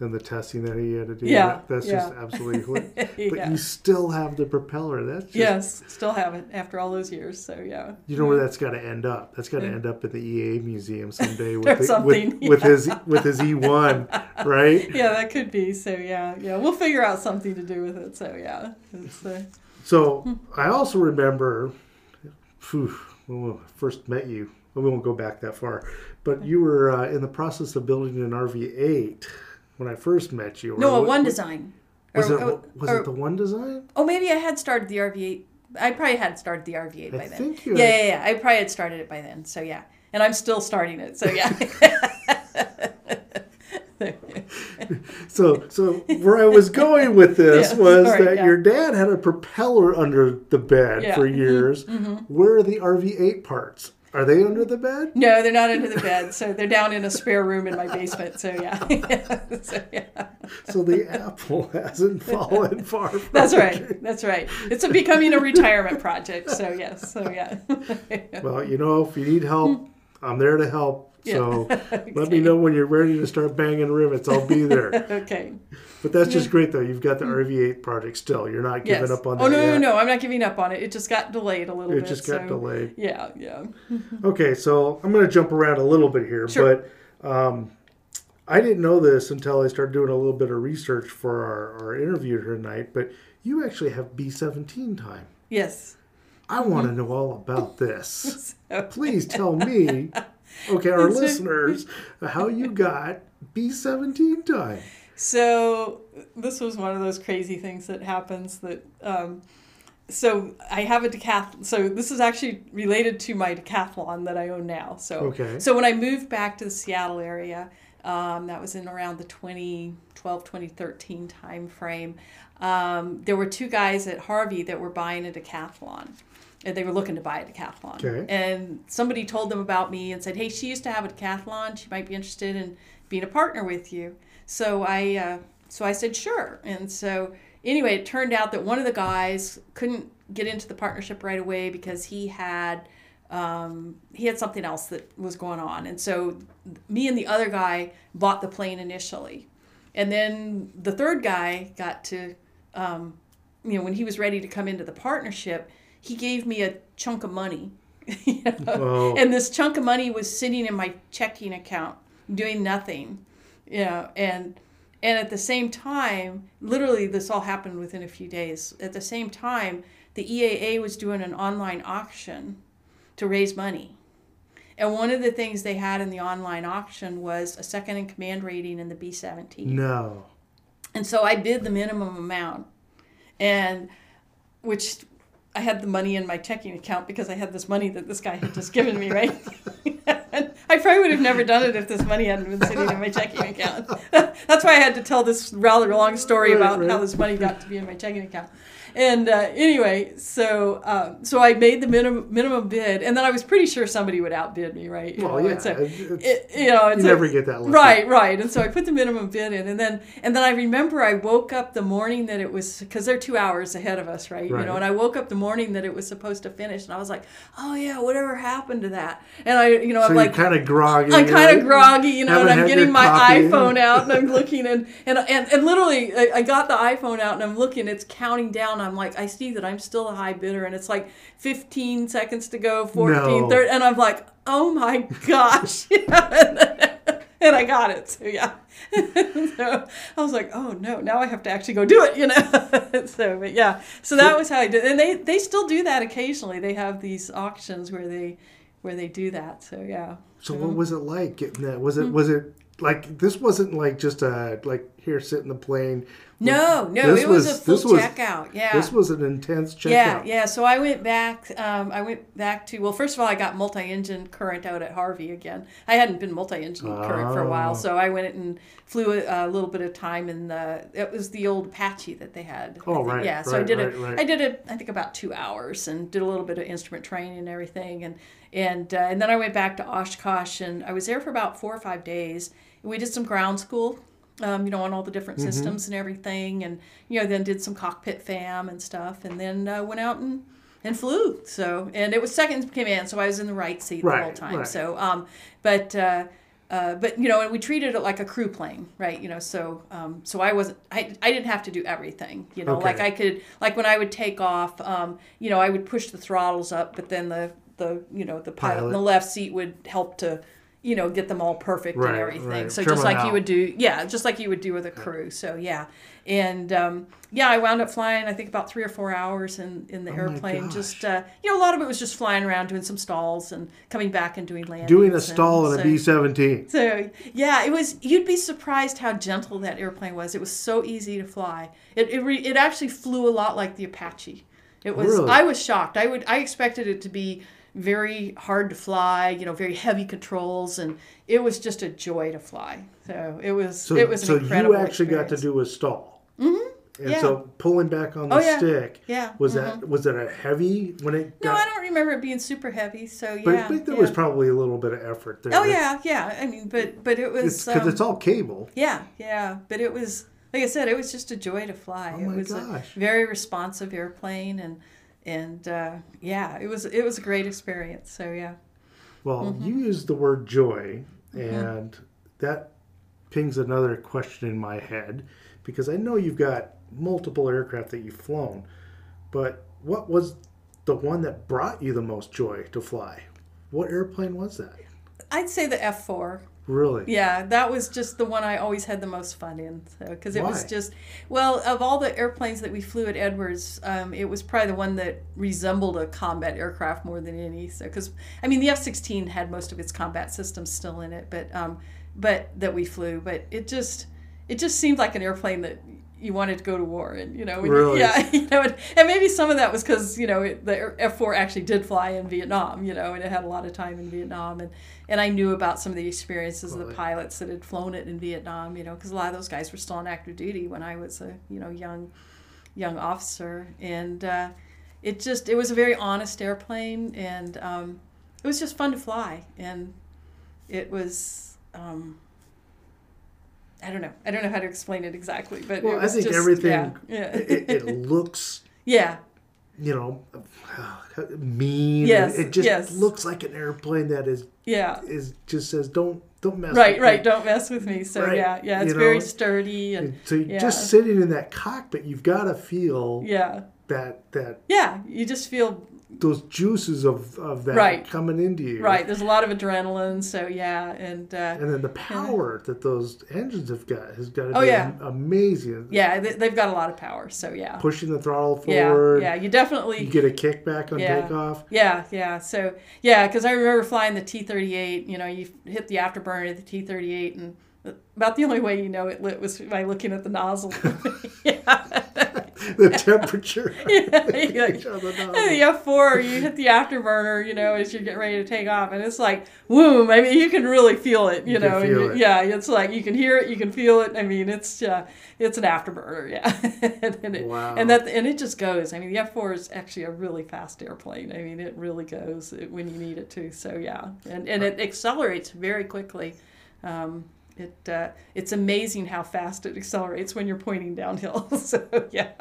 And the testing that he had to do. Yeah, that- that's yeah. just absolutely. But yeah. you still have the propeller. That's just, yes, still have it after all those years. So yeah. You know where that's got to end up? That's got to Yeah. end up at the EAA museum someday with, the, with, something, with his with his E1, right? Yeah, that could be. So yeah, yeah, we'll figure out something to do with it. So yeah, uh, So I also remember, phew, when I first met you. We won't go back that far, but you were uh, in the process of building an RV8 when I first met you. or no, a one design. Was Or- it or- was or- it the one design? Oh, maybe I had started the RV8. I probably had started the RV8 I by then. you yeah, had- yeah, yeah. I probably had started it by then. So yeah, and I'm still starting it. So yeah. So, so where I was going with this Yeah, was sorry, that yeah. your dad had a propeller under the bed Yeah. for Mhm, years. Where are the RV8 parts? Are they under the bed? no, they're not under the bed. So they're down in a spare room in my basement. So yeah. so, yeah. So the apple hasn't fallen far. From That's right. That's right. It's a becoming a retirement project. So yes. So yeah. Well, you know, if you need help, I'm there to help. So let me know when you're ready to start banging rivets. I'll be there. okay. But that's just great, though. You've got the RV8 project still. You're not giving Yes. up on that oh no, no, yet. no! I'm not giving up on it. It just got delayed a little It bit. It just got so- delayed. Yeah, yeah. Okay, so I'm going to jump around a little bit here, Sure. but um, I didn't know this until I started doing a little bit of research for our, our interview tonight. But you actually have B17 time. Yes. I want to know all about this. So, Please tell me, okay, our listeners, how you got B17 time. so this was one of those crazy things that happens that. Um, so I have a decathlon. So this is actually related to my decathlon that I own now. So Okay. so when I moved back to the Seattle area, um, that was in around the 2012 2013 time frame. Um, there were two guys at Harvey that were buying a decathlon. And they were looking to buy a decathlon. Okay. And somebody told them about me and said, "Hey, she used to have a decathlon. She might be interested in being a partner with you." So I, uh, so I said, "Sure." And so anyway, it turned out that one of the guys couldn't get into the partnership right away because he had um, he had something else that was going on, and so me and the other guy bought the plane initially, and then the third guy got to, um, you know, when he was ready to come into the partnership, he gave me a chunk of money, you know? And this chunk of money was sitting in my checking account doing nothing, you know, and and at the same time, literally this all happened within a few days. At the same time, the EAA was doing an online auction to raise money. And one of the things they had in the online auction was a second in command rating in the B 17. No. And so I bid the minimum amount, and which I had the money in my checking account because I had this money that this guy had just given me, right? And I probably would have never done it if this money hadn't been sitting in my checking account. That's why I had to tell this rather long story Right, about right. how this money got to be in my checking account. And uh, anyway, so um, so I made the minimum minimum bid, and then I was pretty sure somebody would outbid me, right? You Well, know, yeah. so it's- it, you know, it's you a- never get that lucky. Right, right. And so I put the minimum bid in, and then and then I remember I woke up the morning that it was because they're two hours ahead of us, right? right? You know, and I woke up the morning that it was supposed to finish, and I was like, oh yeah, whatever happened to that? And I, you know, So I'm like. kind of groggy. I'm kind of groggy, you know, and I'm getting my iPhone out and I'm looking and, and and and literally I, I got the iPhone out and I'm looking, it's counting down. I'm like, I see that I'm still a high bidder and it's like 15 seconds to go, 14, No. 30, and I'm like, oh my gosh. and I got it. So yeah. so I was like, oh no, now I have to actually go do it, you know. so but yeah. So that was how I did it. and they they still do that occasionally. They have these auctions where they where they do that. So yeah. So what was it like getting that? Was it Hmm. was it like this? Wasn't like just a like here sit in the plane. No, no, This it was, was- a full this was- checkout. Yeah. This was an intense checkout. yeah, yeah. So I went back. Um, I went back to well. First of all, I got multi-engine current out at Harvey again. I hadn't been multi-engine current for a Oh. while, so I went and flew a, a little bit of time in the. It was the old Apache that they had. Oh, right, Yeah. So I right, did right, it. right. I did it. I think about two hours and did a little bit of instrument training and everything, and and uh, and then I went back to Oshkosh and I was there for about four or five days. We did some ground school um, you know, on all the different Mm-hmm. systems and everything, and you know, then did some cockpit fam and stuff, and then uh, went out and and flew. So, and it was second command, so I was in the right seat the whole time. right. So, um, but uh, uh, but you know, and we treated it like a crew plane, right? You know, so um, so I wasn't, I, I didn't have to do everything. You know, Okay. like I could, like when I would take off, um, you know, I would push the throttles up, but then the the you know the pilot, in Pilot. the left seat would help to, you know, get them all perfect Right, and everything. right. So Trim just like you would do, yeah, just like you would do with a crew. So yeah, and um, yeah, I wound up flying. I think about three or four hours in in the Oh airplane. Just uh, you know, a lot of it was just flying around, doing some stalls, and coming back and doing landings. Doing a stall in a so- B seventeen. so yeah, it was. You'd be surprised how gentle that airplane was. It was so easy to fly. It it, re, it actually flew a lot like the Apache. It was. Really? I was shocked. I would. I expected it to be very hard to fly. You know, very heavy controls, and it was just a joy to fly. So it was. So, it was an so incredible. you actually got to do a stall. Mm-hmm. And yeah. so pulling back on the Oh, yeah. stick. Yeah, Was that was it a heavy when it No. I don't remember it being super heavy. So yeah. but, there yeah. was probably a little bit of effort there. Oh yeah, yeah. I mean, but but it was. It's because um, it's all cable. Yeah, yeah, but it was like I said, it was just a joy to fly. Oh it my was gosh. a very responsive airplane, and and uh, yeah, it was it was a great experience. So yeah, Well, Mm-hmm. you used the word joy, and that pings another question in my head because I know you've got multiple aircraft that you've flown, but what was the one that brought you the most joy to fly? What airplane was that? I'd say the F four. Really? Yeah, that was just the one I always had the most fun in. Because it was just, well, of all the airplanes that we flew at Edwards, um, it was probably the one that resembled a combat aircraft more than any. So, because I mean, the F sixteen had most of its combat systems still in it, but um, but that we flew, but it just it just seemed like an airplane that you wanted to go to war and you know. you- Really? yeah, you know, and, and maybe some of that was because you know it, the F four actually did fly in Vietnam, you know, and it had a lot of time in Vietnam, and and I knew about some of the experiences of the pilots that had flown it in Vietnam, you know, because a lot of those guys were still on active duty when I was a you know young young officer, and uh, it just it was a very honest airplane, and um, it was just fun to fly, and it was. Um, I don't know. I don't know how to explain it exactly, but Well, it I think just, everything Yeah, yeah. it, it looks, yeah. you know, mean. Yes, It just yes. looks like an airplane that is Yeah. is just says don't don't mess. Right, with right. me." Don't mess with me. So Right, yeah, yeah. It's you very know, sturdy and So yeah. just sitting in that cockpit, you've got to feel yeah, that that yeah. You just feel those juices of, of that Right. coming into you. right. There's a lot of adrenaline. So yeah, and uh, And then the power that those engines have got has got to Oh, be yeah. amazing. yeah, they, they've got a lot of power. So yeah, Pushing the throttle yeah, forward. yeah. You definitely You get a kickback on Yeah. takeoff. Yeah, yeah. So yeah, because I remember flying the T thirty eight. You know, you hit the afterburner of the T thirty eight, and about the only way you know it lit was by looking at the nozzle. yeah, The temperature. yeah. you're like, the F four, you hit the afterburner, you know, as you're getting ready to take off, and it's like, boom. I mean, you can really feel it, you, You know. you- it. Yeah, it's like you can hear it, you can feel it. I mean, it's uh, it's an afterburner, yeah. and, it, Wow. and that and it just goes. I mean, the F four is actually a really fast airplane. I mean, it really goes when you need it to. So yeah, and and it accelerates very quickly. Um, it, uh, it's amazing how fast it accelerates when you're pointing downhill. so yeah,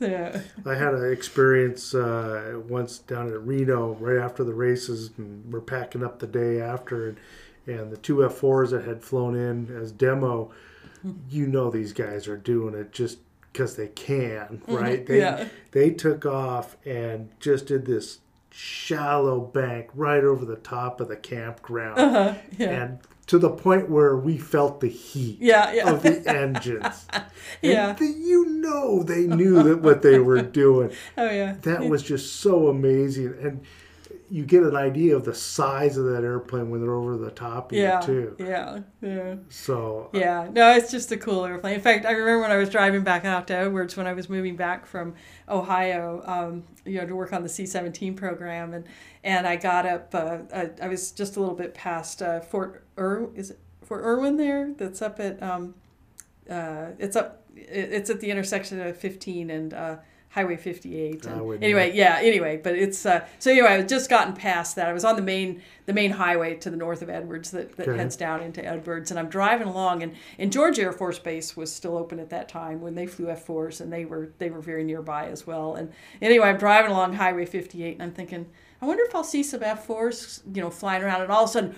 yeah. I had an experience uh, once down at Reno right after the races, and we're packing up the day after, and, and the two F4s that had flown in as demo, you know these guys are doing it just because they can, right? They yeah. they took off and just did this shallow bank right over the top of the campground, Uh-huh. Yeah. and to the point where we felt the heat Yeah, yeah. of the engines. Yeah. the- you know they knew that what they were doing. oh yeah. That was just so amazing. And you get an idea of the size of that airplane when they're over the top of yeah. too. Yeah. Yeah. So Yeah. No, it's just a cool airplane. In fact, I remember when I was driving back out to Edwards when I was moving back from Ohio, um, you know, to work on the C-17 program, and and I got up. Uh, I, I was just a little bit past uh, Fort Ir. Is it Fort Irwin there? That's up at. Um, uh, it's up. It's at the intersection of 15 and. Highway 58. And anyway, yeah. Anyway, but it's uh, so anyway. I've just gotten past that. I was on the main the main highway to the north of Edwards that, that Okay. heads down into Edwards, and I'm driving along, and, and George Air Force Base was still open at that time when they flew F4s, and they were they were very nearby as well. And anyway, I'm driving along Highway 58, and I'm thinking, I wonder if I'll see some F4s, you know, flying around, and all of a sudden,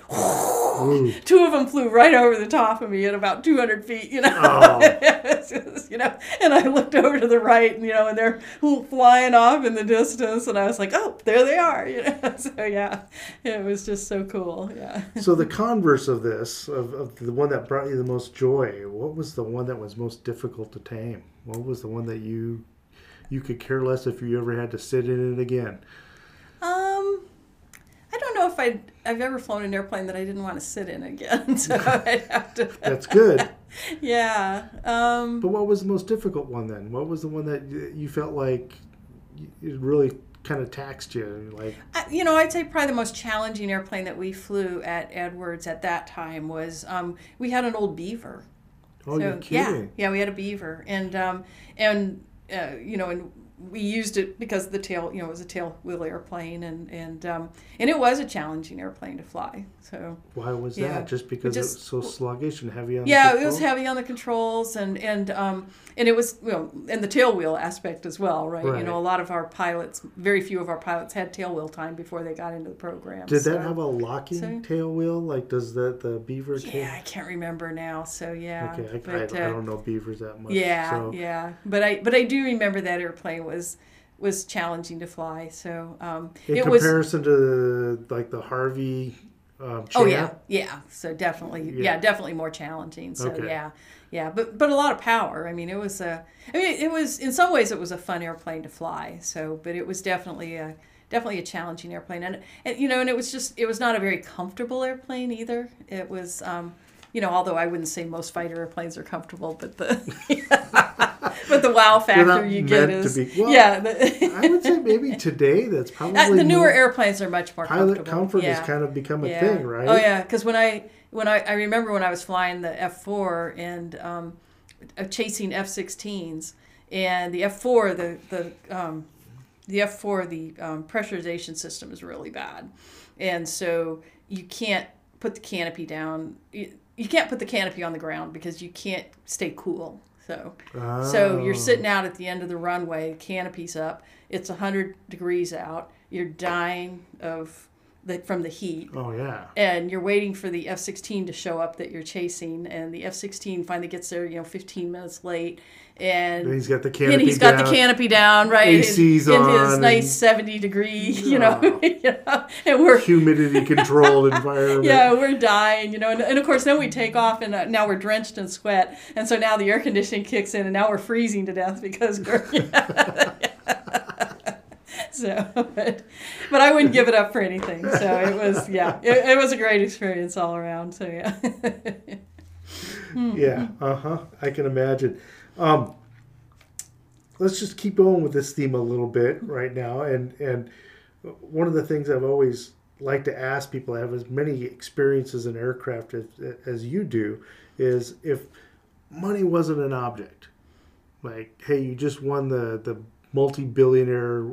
two of them flew right over the top of me at about 200 feet, you know. Oh. Just, you know, and I looked over to the right, and you know, and they're flying off in the distance, and I was like, oh, there they are, you know. So yeah, it was just so cool. Yeah. So the converse of this, of, of the one that brought you the most joy, what was the one that was most difficult to tame? What was the one that you you could care less if you ever had to sit in it again? I don't know if I'd, I've ever flown an airplane that I didn't want to sit in again. So I'd have to. That's good. yeah. Um, But what was the most difficult one then? What was the one that you felt like it really kind of taxed you? Like, I- you know, I'd say probably the most challenging airplane that we flew at Edwards at that time was um, we had an old Beaver. oh, you're yeah, yeah, we had a Beaver, and um, and uh, you know, and we used it because the tail, you know, it was a tail wheel airplane, and and um, and it was a challenging airplane to fly. So Why was Yeah. that? Just because it just- was so sluggish and heavy on yeah, it was heavy on the controls, and and um, and it was well, and the tail wheel aspect as well, right? Right. You know, a lot of our pilots, very few of our pilots had tail wheel time before they got into the program. Did so- that have a locking so- tail wheel? Like, does that the beaver? Yeah, I can't remember now. So yeah. Okay, I, I, but, I uh, don't know beavers that much. Yeah, so. yeah. But I but I do remember that airplane was was challenging to fly. So um, In it was. comparison to like the Harvey um, Oh yeah, yeah. So definitely, Yeah. yeah, definitely more challenging. So Okay. yeah, yeah. But but a lot of power. I mean, it was a. I mean, it was in some ways it was a fun airplane to fly. So, but it was definitely a definitely a challenging airplane, and, and you know, and it was just it was not a very comfortable airplane either. It was. Um, you know, although I wouldn't say most fighter airplanes are comfortable, but the but the wow factor you get is be- well, yeah. The, I would say maybe today that's probably Uh, the newer more- airplanes are much more pilot comfort yeah. has kind of become a yeah. thing, right? Oh yeah, because when I when I, I remember when I was flying the F four and um, uh, chasing F sixteens and the F four the the um, the F four the um, pressurization system is really bad, and so you can't put the canopy down. You, you can't put the canopy on the ground because you can't stay cool. So so you're Oh. sitting out at the end of the runway, canopy's up. It's 100 degrees out. You're dying of the, from the heat. Oh yeah. And you're waiting for the F-16 to show up that you're chasing, and the F-16 finally gets there, you know, 15 minutes late, and And he's got the canopy and he's got down. the canopy down, right? AC's in, in on his nice 70 degree, you know, you know, and we're humidity controlled environment. yeah, we're dying, you know, and, and of course then we take off and uh, now we're drenched in sweat, and so now the air conditioning kicks in, and now we're freezing to death because we're. So, but, but I wouldn't give it up for anything. So it was, yeah, it, it was a great experience all around. So yeah, Yeah, uh huh. I can imagine. Um, let's just keep going with this theme a little bit right now, and and one of the things I've always liked to ask people that have as many experiences in aircraft as, as you do is if money wasn't an object, like hey, you just won the the multi billionaire.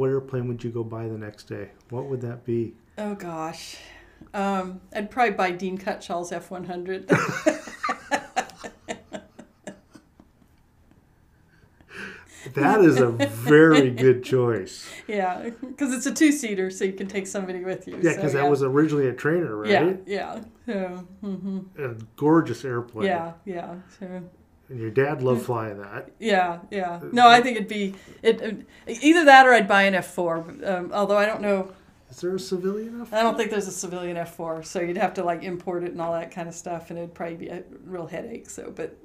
What airplane would you go buy the next day? What would that be? oh gosh, um, I'd probably buy Dean Cutshall's F one hundred. That is a very good choice. Yeah, because it's a two seater, so you can take somebody with you. Yeah, so, because that was originally a trainer, right? Yeah, yeah. So, mm-hmm. A gorgeous airplane. yeah, yeah. So, And your dad loved flying that. yeah, yeah. No, I think it'd be it, it- either that or I'd buy an F four. Um, although I don't know, Is there a civilian F4? I don't think there's a civilian F four, so you'd have to like import it and all that kind of stuff, and it'd probably be a real headache. So, but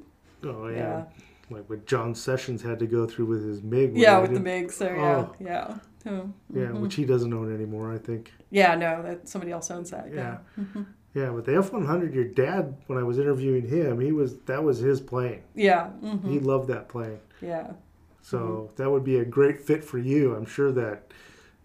Oh yeah. Yeah. Like what John Sessions had to go through with his MiG. yeah, with the MiG. So yeah, Oh. yeah. Yeah, mhm. which he doesn't own anymore, I think. yeah, no, that somebody else owns that. Yeah. Yeah, Yeah, but the F one hundred, your dad, when I was interviewing him, he was that was his plane. yeah, mhm, He loved that plane. yeah. So Mm-hmm. that would be a great fit for you. I'm sure that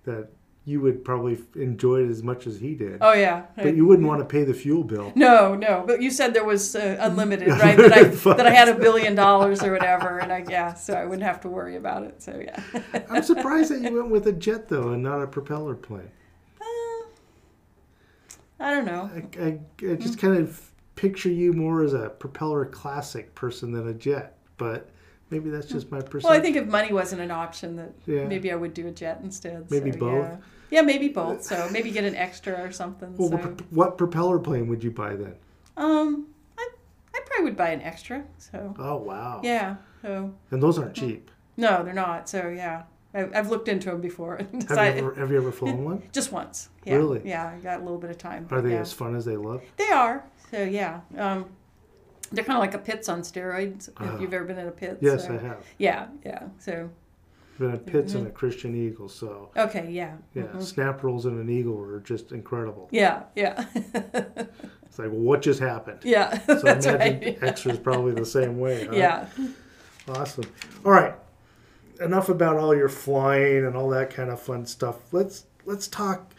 that you would probably enjoy it as much as he did. Oh yeah. But you wouldn't want to pay the fuel bill. No, no, but you said there was uh, unlimited, right? that I that I had a billion dollars or whatever, and I yeah, so I wouldn't have to worry about it. So yeah. I'm surprised that you went with a jet though and not a propeller plane. I don't know. I, I, I just kind of picture you more as a propeller classic person than a jet, but Maybe that's just my perception. Well, I think if money wasn't an option, that Yeah. maybe I would do a jet instead. Maybe so, both? Yeah. yeah, maybe both. So maybe get an extra or something. Well, so. what, what propeller plane would you buy then? Um, I, I probably would buy an extra. So Oh wow! yeah. So And those aren't cheap. no, they're not. So yeah, I've looked into them before. Have you ever have you ever flown one? just once. Yeah. Really? Yeah, I got a little bit of time. Are they yeah. as fun as they look? They are. So yeah. Um, they're kind of like a Pitts on steroids. Ah. if you've ever been in a pit. Yes, so. I have. Yeah, yeah. So Been at Pitts Mm-hmm. and a Christen Eagle, so okay, yeah. yeah, Mhm. snap rolls and an eagle are just incredible. Yeah, yeah, It's like, well, what just happened? yeah. So That's imagine right. extras probably the same way. Huh? Yeah. Awesome. All right. Enough about all your flying and all that kind of fun stuff. Let's let's talk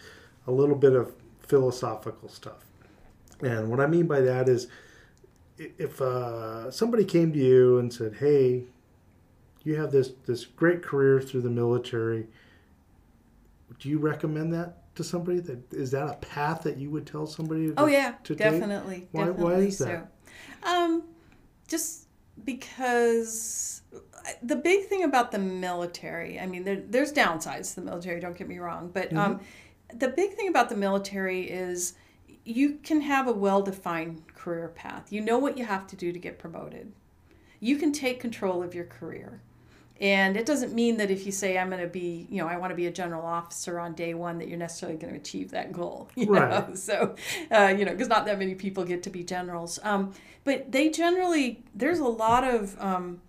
a little bit of philosophical stuff. And what I mean by that is if uh, somebody came to you and said, "Hey, you have this this great career through the military. Do you recommend that to somebody? That is that a path that you would tell somebody? To, Oh yeah, to definitely. Why- why definitely is that? So, um, just because the big thing about the military, I mean, there, there's downsides to the military. Don't get me wrong, but um, Mm-hmm. the big thing about the military is you can have a well-defined career path. You know what you have to do to get promoted. You can take control of your career. And it doesn't mean that if you say I'm going to be, you know, I want to be a general officer on day one, that you're necessarily going to achieve that goal. You Right. Know? So, uh, you know, because not that many people get to be generals. Um, but they generally, there's a lot of, um,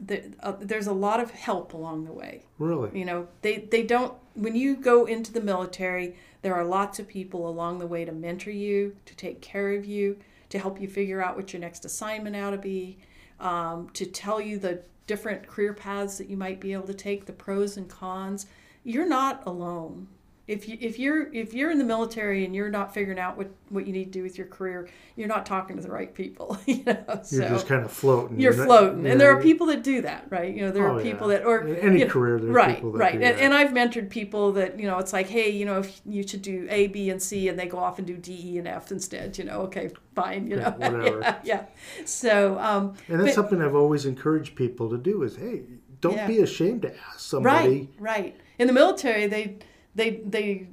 the, uh, there's a lot of help along the way. Really? You know, they, they don't, when you go into the military, there are lots of people along the way to mentor you, to take care of you, to help you figure out what your next assignment ought to be, um, to tell you the different career paths that you might be able to take, the pros and cons. You're not alone. If you if you're if you're in the military and you're not figuring out what, what you need to do with your career, you're not talking to the right people. You know, You're so just kind of floating. you're not- floating, yeah, and there are people that do that, right? You know, there Oh, are people yeah. that, or In any you know, career, there right, people that right, do and, that. and I've mentored people that you know, it's like, hey, you know, if you should do A, B, and C, and they go off and do D, E, and F instead. You know, okay, fine, you Yeah, know, whatever. yeah, yeah. So, um, And that's but- something I've always encouraged people to do is, hey, don't Yeah. be ashamed to ask somebody. Right, right. In the military, they they they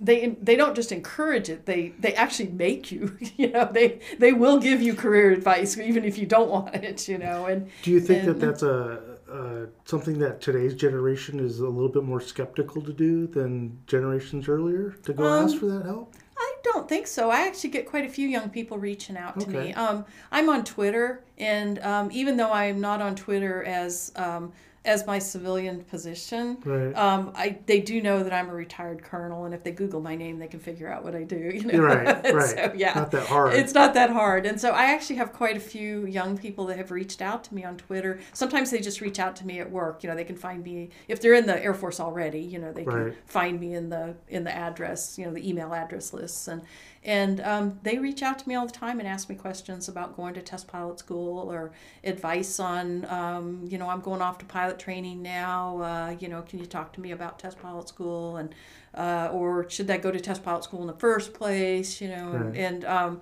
they they don't just encourage it. They they actually make you. You know, they they will give you career advice even if you don't want it. You know, and Do you think that that's a, a something that today's generation is a little bit more skeptical to do than generations earlier to go Um, ask for that help? I don't think so. I actually get quite a few young people reaching out to Okay. me. Um, I'm on Twitter, and um, even though I'm not on Twitter as um, as my civilian position, Right. um, I they do know that I'm a retired colonel, and if they Google my name, they can figure out what I do. You know, right, right. so, yeah, Not that hard. It's not that hard, and so I actually have quite a few young people that have reached out to me on Twitter. Sometimes they just reach out to me at work. You know, they can find me if they're in the Air Force already. You know, they can find me in the in the address. You know, the email address lists, and and um, they reach out to me all the time and ask me questions about going to test pilot school or advice on. Um, you know, I'm going off to pilot training now. Uh, you know, can you talk to me about test pilot school and uh, or should I go to test pilot school in the first place? You know, and, Right. and um,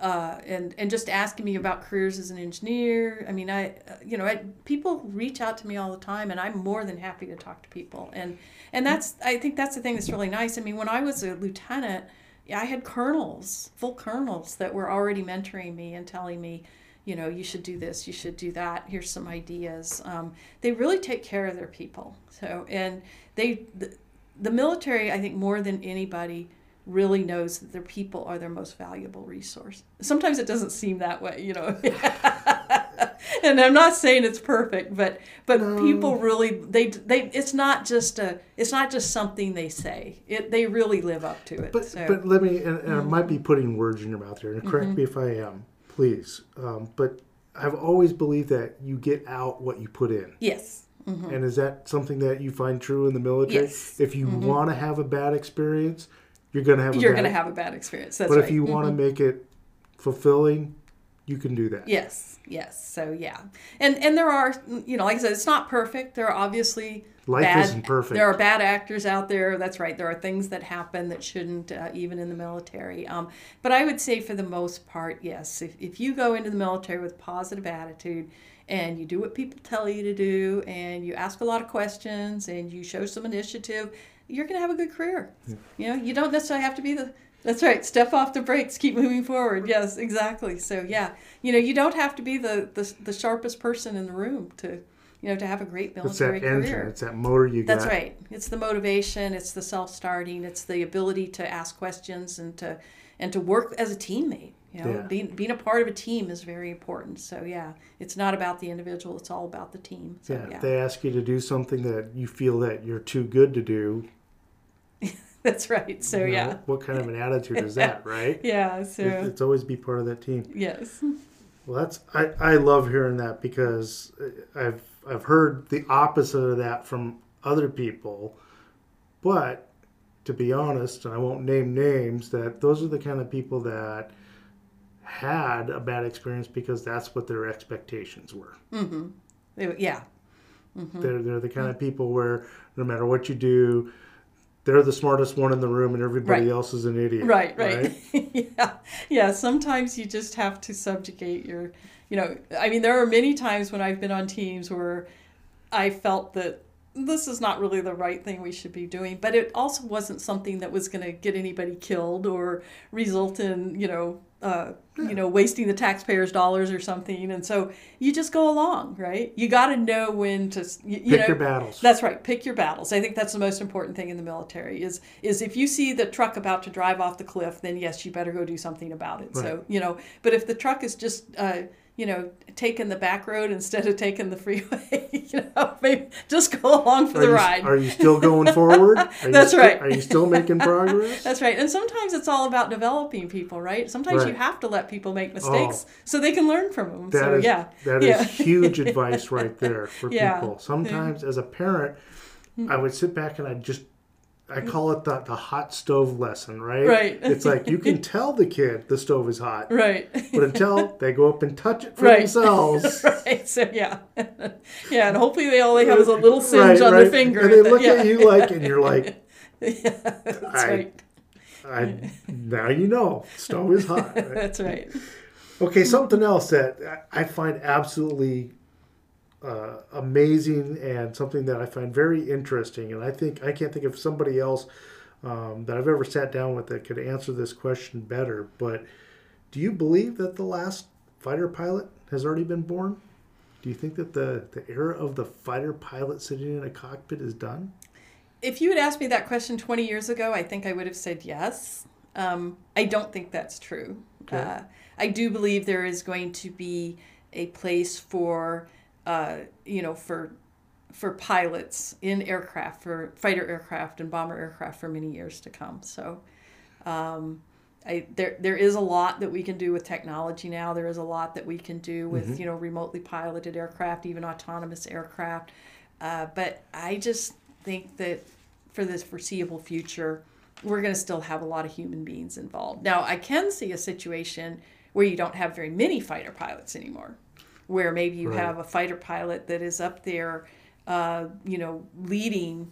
uh, and and just asking me about careers as an engineer. I mean, I you know, I, people reach out to me all the time, and I'm more than happy to talk to people. And and that's I think that's the thing that's really nice. I mean, when I was a lieutenant, I had colonels, full colonels that were already mentoring me and telling me. You know, you should do this. You should do that. Here's some ideas. Um, they really take care of their people. So, and they, the, the military, I think, more than anybody, really knows that their people are their most valuable resource. Sometimes it doesn't seem that way, you know. and I'm not saying it's perfect, but but No. people really they they it's not just a it's not just something they say. It they really live up to it. But so. but let me, and, and I Mm-hmm. might be putting words in your mouth here, and correct me if I am, please. Um, but I've always believed that you get out what you put in. yes. Mhm. And is that something that you find true in the military? Yes. Mm-hmm. If you want to have a bad experience, you're going to have a You're bad going to have a bad experience. That's But right. if you want to make it fulfilling, you can do that. Yes, yes. So yeah, and and there are you know like I said, it's not perfect. There are obviously Life bad, isn't perfect. There are bad actors out there. That's right. There are things that happen that shouldn't, uh, even in the military. Um, but I would say for the most part, yes. If if you go into the military with positive attitude and you do what people tell you to do and you ask a lot of questions and you show some initiative, you're going to have a good career. Yeah. You know, you don't necessarily have to be the that's right. Step off the brakes. Keep moving forward. Yes, exactly. So yeah, you know, you don't have to be the the, the sharpest person in the room to, you know, to have a great military it's that career. Engine. It's that motor you That's got. That's right. It's the motivation. It's the self-starting. It's the ability to ask questions and to and to work as a teammate. You know, yeah. being being a part of a team is very important. So yeah, it's not about the individual. It's all about the team. So, yeah, yeah. If they ask you to do something that you feel that you're too good to do, That's right. So you know, yeah. What kind of an attitude is that, right? Yeah. So it, it's always be part of that team. Yes. Well, that's I, I love hearing that because I've I've heard the opposite of that from other people, but to be honest, and I won't name names, that those are the kind of people that had a bad experience because that's what their expectations were. Mm-hmm. yeah. Mm-hmm. They're they're the kind of people where no matter what you do, they're the smartest one in the room and everybody right. else is an idiot. Right, right. right? yeah. Yeah, sometimes you just have to subjugate your, you know, I mean, there are many times when I've been on teams where I felt that this is not really the right thing we should be doing, but it also wasn't something that was going to get anybody killed or result in, you know, uh, yeah. you know, wasting the taxpayers' dollars or something. And so you just go along, right? You got to know when to you, you pick know, your battles. That's right. Pick your battles. I think that's the most important thing in the military is is if you see the truck about to drive off the cliff, then yes, you better go do something about it. Right. So you know, but if the truck is just uh, you know, taking the back road instead of taking the freeway. you know, maybe just go along for are the you, ride. Are you still going forward? Are That's right. are you still making progress? That's right. And sometimes it's all about developing people, right? Sometimes right. you have to let people make mistakes oh, so they can learn from them. That so is, yeah, that yeah. is huge advice right there for yeah. people. Sometimes as a parent, hmm. I would sit back and I'd just I call it the, the hot stove lesson, right? Right. It's like you can tell the kid the stove is hot. Right. But until they go up and touch it for right. themselves. right. So yeah. yeah, and hopefully they all they have is a little singe right, on right. their finger. And they look yeah. at you like and you're like Yeah, that's I, right. I now you know. Stove is hot. That's right. Okay, something else that I find absolutely uh, amazing and something that I find very interesting. And I think I can't think of somebody else um, that I've ever sat down with that could answer this question better. But do you believe that the last fighter pilot has already been born? Do you think that the, the era of the fighter pilot sitting in a cockpit is done? If you had asked me that question 20 years ago, I think I would have said yes. Um, I don't think that's true. Okay. Uh, I do believe there is going to be a place for uh, you know, for for pilots in aircraft, for fighter aircraft and bomber aircraft for many years to come. So, um, I, there there is a lot that we can do with technology now. There is a lot that we can do with mm-hmm. you know remotely piloted aircraft, even autonomous aircraft. Uh, but I just think that for this foreseeable future, we're going to still have a lot of human beings involved. Now, I can see a situation where you don't have very many fighter pilots anymore where maybe you right. have a fighter pilot that is up there, uh, you know, leading,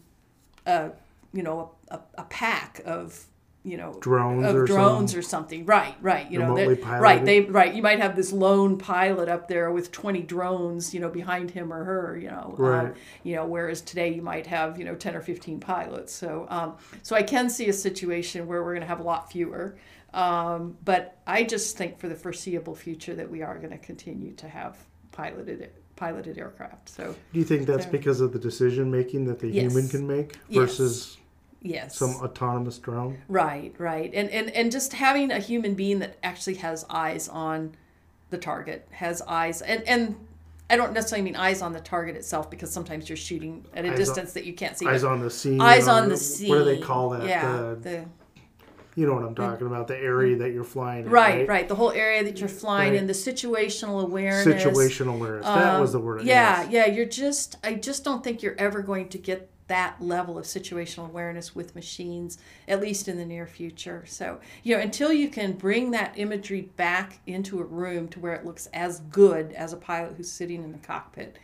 a, you know, a, a pack of you know drones of or drones some or something right right you know right they right you might have this lone pilot up there with 20 drones you know behind him or her you know um, right. Um, you know whereas today you might have you know 10 or 15 pilots so um, so i can see a situation where we're going to have a lot fewer um, but I just think for the foreseeable future that we are going to continue to have piloted piloted aircraft. So do you think that's because of the decision making that the yes. human can make versus yes. some autonomous drone? Right, right, and and and just having a human being that actually has eyes on the target, has eyes, and and I don't necessarily mean eyes on the target itself because sometimes you're shooting at a eyes distance on, that you can't see. Eyes on the scene. Eyes on, on the, the scene. What do they call that? Yeah, the, the you know what I'm talking about, the area that you're flying in, right, right? Right, The whole area that you're flying right. in, the situational awareness. Situational awareness. Um, that was the word. Yeah, yeah. You're just, I just don't think you're ever going to get that level of situational awareness with machines, at least in the near future. So, you know, until you can bring that imagery back into a room to where it looks as good as a pilot who's sitting in the cockpit,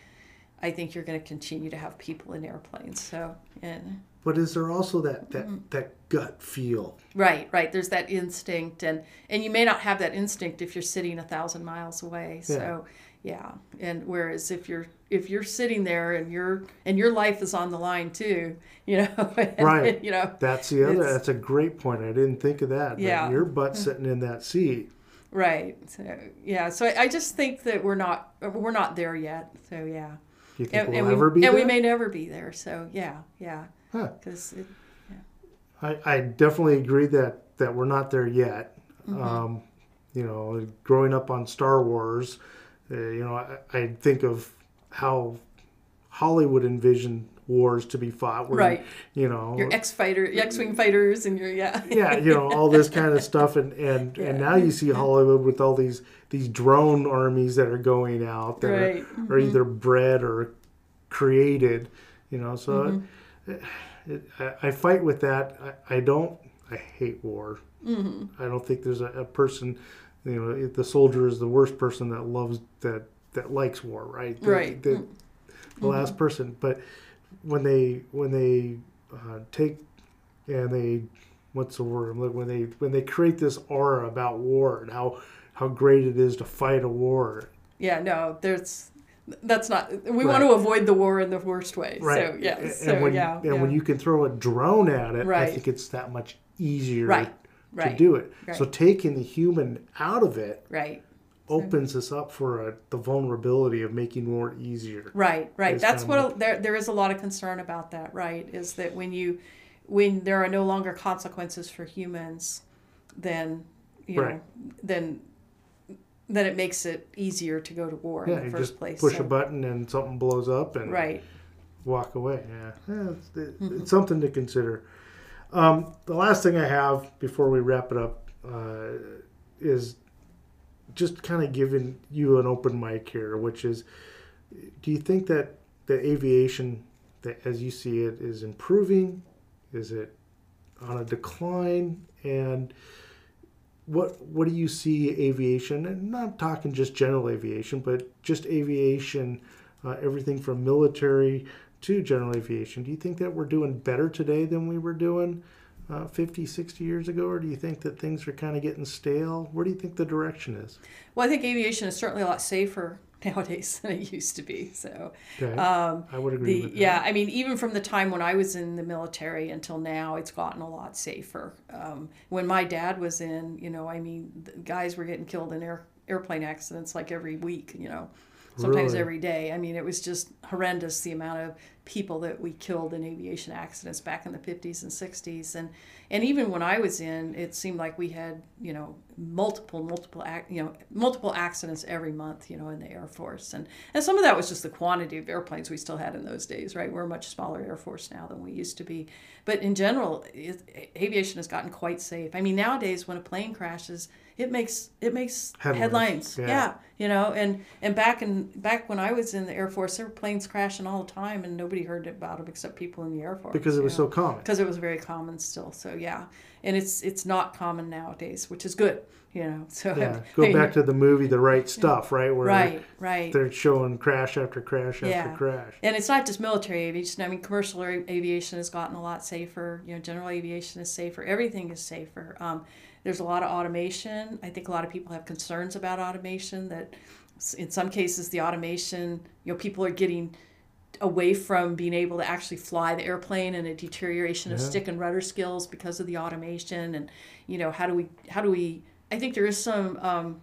I think you're going to continue to have people in airplanes. So, and. But is there also that that mm-hmm. that gut feel. Right, right. There's that instinct, and and you may not have that instinct if you're sitting a thousand miles away. So, yeah. And whereas if you're if you're sitting there and your and your life is on the line too, you know, and, Right. You know, That's the other. That's a great point. I didn't think of that. that Yeah. your butt sitting in that seat. right. So yeah. So I, I just think that we're not we're not there yet. So yeah. You think And, we'll ever we be and there? we may never be there. So yeah, yeah. Because. Huh. I, I definitely agree that that we're not there yet. Mm-hmm. Um, you know, growing up on Star Wars, uh, you know, I, I think of how Hollywood envisioned wars to be fought. Where, Right. You know, your X fighter, X wing fighters, and your yeah. yeah, you know, all this kind of stuff, and and and now you see Hollywood with all these these drone armies that are going out that Right. Mm-hmm. are, are either bred or created. You know, so. Mm-hmm. It, I, I fight with that. I, I don't. I hate war. Mm-hmm. I don't think there's a, a person. You know, the soldier is the worst person that loves that that likes war, right? The- Right. The, the last person, but when they when they uh, take and they what's the word? I'm looking- When they when they create this aura about war and how how great it is to fight a war, Yeah, no, there's that's not. We Right. want to avoid the war in the worst way. right? So yeah, and so when yeah, and yeah. when you can throw a drone at it, right. I think it's that much easier right, to do it. right. So taking the human out of it right, opens us up for a, the vulnerability of making war easier. right, right. That's what there there is a lot of concern about that. Right, is that when you when there are no longer consequences for humans, then you know then then it makes it easier to go to war Yeah, in the you first just place. push so- a button and something blows up and Right. walk away. Yeah, yeah it's, it- Mm-hmm. it's something to consider. Um, the last thing I have before we wrap it up uh, is just kind of giving you an open mic here, which is, do you think that the aviation, that as you see it, is improving? Is it on a decline? And what what do you see aviation? And not talking just general aviation, but just aviation, uh, everything from military to general aviation. Do you think that we're doing better today than we were doing uh, 50, 60 years ago, or do you think that things are kind of getting stale? Where do you think the direction is? Well, I think aviation is certainly a lot safer nowadays than it used to be. So. Okay, Um, I would agree the with that. yeah i mean even from the time when i was in the military until now it's gotten a lot safer um, when my dad was in you know i mean the guys were getting killed in air, airplane accidents like every week you know sometimes Really? every day. I mean it was just horrendous the amount of people that we killed in aviation accidents back in the 50s and 60s and and even when i was in it seemed like we had you know multiple multiple ac- you know multiple accidents every month you know in the air force. And and some of that was just the quantity of airplanes we still had in those days right? We're a much smaller air force now than we used to be. But in general it, aviation has gotten quite safe. I mean nowadays when a plane crashes it makes it makes Headlines, headlines, yeah. yeah you know and and back in back when i was in the air force there were planes crashing all the time and nobody heard about them except people in the air force because it was know? so common. because it was very common still so yeah and it's it's not common nowadays which is good you know so Yeah, go back to the movie The Right Stuff, right? Where right right they're showing crash after crash after crash. and it's not just military aviation. I mean, commercial aviation has gotten a lot safer. You know, general aviation is safer. Everything is safer. Um, there's a lot of automation. I think a lot of people have concerns about automation. That in some cases, the automation, you know, people are getting away from being able to actually fly the airplane and a deterioration of Yeah. stick and rudder skills because of the automation. And you know, how do we? How do we? I think there is some. Um,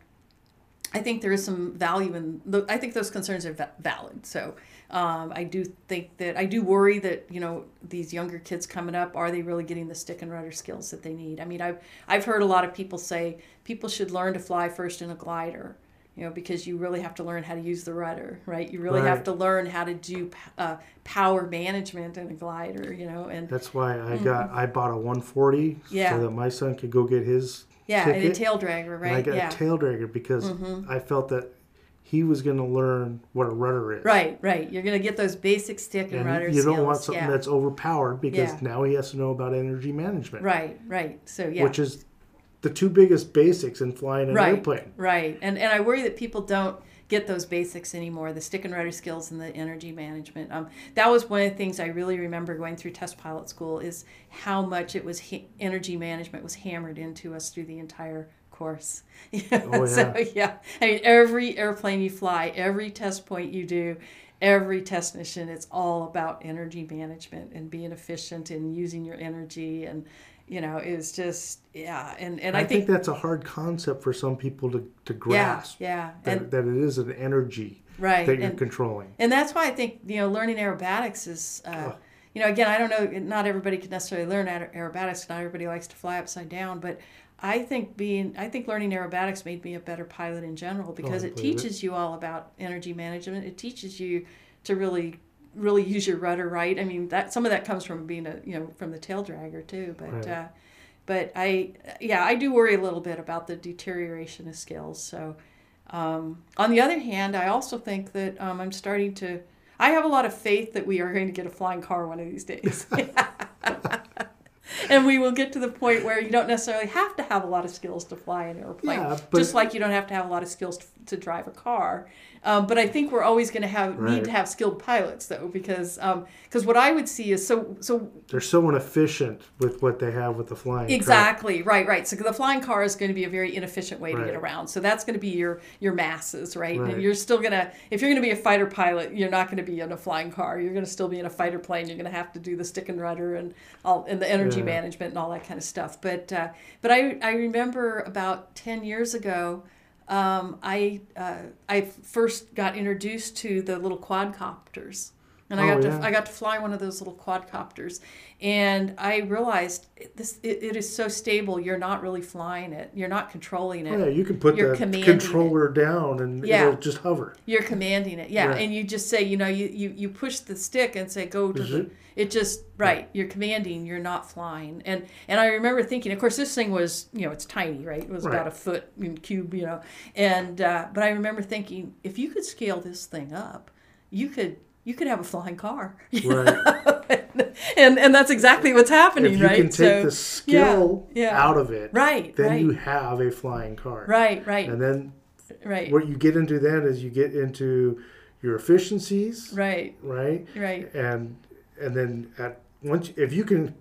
I think there is some value in. The, I think those concerns are va- valid. So um, I do think that I do worry that you know these younger kids coming up are they really getting the stick and rudder skills that they need? I mean, I've I've heard a lot of people say people should learn to fly first in a glider. You know, because you really have to learn how to use the rudder, right? You really have to learn how to do uh, power management in a glider. You know, and That's why I got I bought a 140 Mm-hmm. Yeah. so that my son could go get his yeah, and a tail dragger, And right? I got yeah. a tail dragger because I felt that he was going to learn what a rudder is. Right, right. You're gonna get those basic stick and, And rudder you don't want something yeah. that's overpowered because now he has to know about energy management, right, right. So yeah, which is the two biggest basics in flying an right, airplane. right. And and I worry that people don't get those basics anymore the stick and rudder skills and the energy management um, that was one of the things i really remember going through test pilot school is how much it was ha- energy management was hammered into us through the entire course Oh, yeah. so yeah i mean every airplane you fly every test point you do every test mission it's all about energy management and being efficient and using your energy and you know is just yeah and and I, i, think, that's a hard concept for some people to, to grasp. yeah yeah. That, and that it is an energy right that you're and, controlling. and that's why i think you know learning aerobatics is uh, you know again i don't know not everybody can necessarily learn aerobatics not everybody likes to fly upside down but i think being i think learning aerobatics made me a better pilot in general because I it believe it. teaches you all about energy management it teaches you to really really use your rudder right. I mean that some of that comes from being a you know from the tail dragger too but Right. uh, but i yeah i do worry a little bit about the deterioration of skills so um, on the other hand i also think that um, i'm starting to i have a lot of faith that we are going to get a flying car one of these days. And we will get to the point where you don't necessarily have to have a lot of skills to fly an airplane Yeah, but- just like you don't have to have a lot of skills to, to drive a car um, but I think we're always going to have Right. need to have skilled pilots though because because what I would see is so so They're so inefficient with what they have with the flying. car. Exactly, right, right. So the flying car is going to be a very inefficient way to get around. So that's going to be your your masses, right? Right. And you're still going to if you're going to be a fighter pilot, you're not going to be in a flying car. You're going to still be in a fighter plane. You're going to have to do the stick and rudder and all and the energy Yeah. management and all that kind of stuff. But uh, but I I remember about 10 years ago um, I uh, I first got introduced to the little quadcopters, and I Oh, got to. I got to fly one of those little quadcopters, and I realized this it, it is so stable. You're not really flying it. You're not controlling it. Oh, yeah, you can put You're the controller down and Yeah. it'll just hover. You're commanding it, yeah. And you just say, you know, you, you, you push the stick and say, go to the. Zip. It just right. You're commanding. You're not flying. And and I remember thinking, of course, this thing was, you know, it's tiny, right? It was Right. about a foot in cube, you know. And uh, but I remember thinking, if you could scale this thing up, you could you could have a flying car. Right. and and that's exactly what's happening, if you right? can take So- the skill yeah. out of it, right, then right, you have a flying car. right, right, And then right, what you get into then is you get into your efficiencies, right, right? right. And and then at once if you can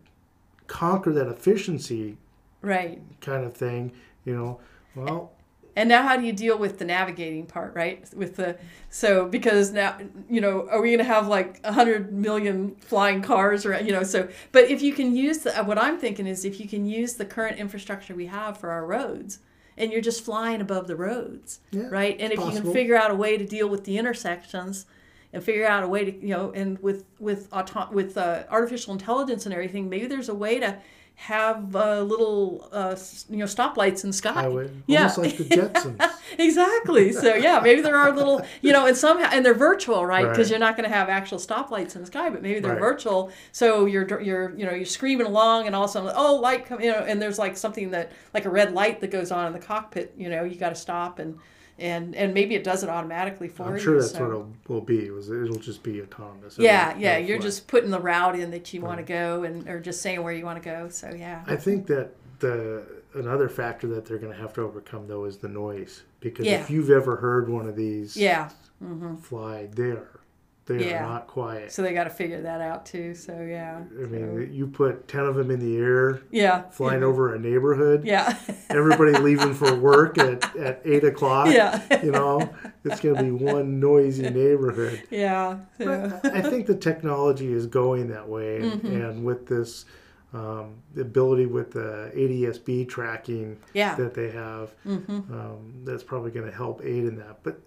conquer that efficiency Right. kind of thing, you know, well, And now, how do you deal with the navigating part, right? With the so because now you know, are we going to have like a hundred million flying cars, or you know? So, but if you can use the what I'm thinking is if you can use the current infrastructure we have for our roads, and you're just flying above the roads, Yeah, right? And if you can figure out a way to deal with the intersections, and figure out a way to you know, and with with auto- with uh, artificial intelligence and everything, maybe there's a way to have uh, little uh, you know stoplights in sky. highway, Yeah. almost like the Jetsons. exactly. So yeah, maybe there are little, you know, and somehow, and they're virtual, right? Because Right. you're not going to have actual stoplights in the sky, but maybe they're Right. virtual. So you're, you're, you know, you're screaming along, and all of a sudden, oh, light come, you know, and there's like something that, like a red light that goes on in the cockpit. You know, you got to stop, and and and maybe it does it automatically for you. I'm sure that's so. what it'll, will be. Was it'll just be autonomous. Yeah, It'll- yeah. it'll You're just putting the route in that you want to go, and or just saying where you want to go. So yeah. I think that the another factor that they're going to have to overcome though is the noise because Yeah. if you've ever heard one of these Yeah. Mm-hmm. fly, they are they Yeah. are not quiet. So they got to figure that out too. So yeah. I mean, So, you put ten of them in the air yeah. flying over a neighborhood. Yeah. Everybody leaving for work at, at eight o'clock. yeah. You know, it's going to be one noisy neighborhood. Yeah. So. But I think the technology is going that way, and, Mm-hmm. and with this um, the ability with the ADSB tracking Yeah. that they have, Mm-hmm. um, that's probably going to help aid in that. But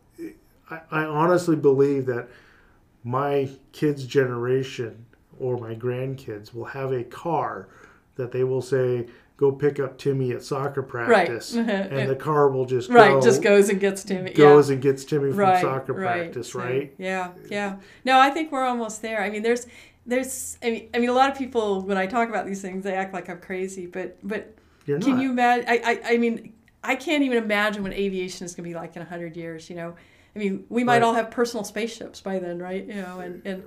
I, I honestly believe that my kids' generation or my grandkids will have a car that they will say, "Go pick up Timmy at soccer practice," and the car will just Right, go, just goes and gets Timmy. goes yeah. and gets Timmy from right, soccer right. practice, right? Yeah, yeah. No, I think we're almost there. I mean, there's, there's. I mean, I mean, a lot of people when I talk about these things, they act like I'm crazy. But, but You're can not. you imagine? I, I, I mean, I can't even imagine what aviation is going to be like in hundred years. You know, I mean, we might Right. all have personal spaceships by then, right? You know, and and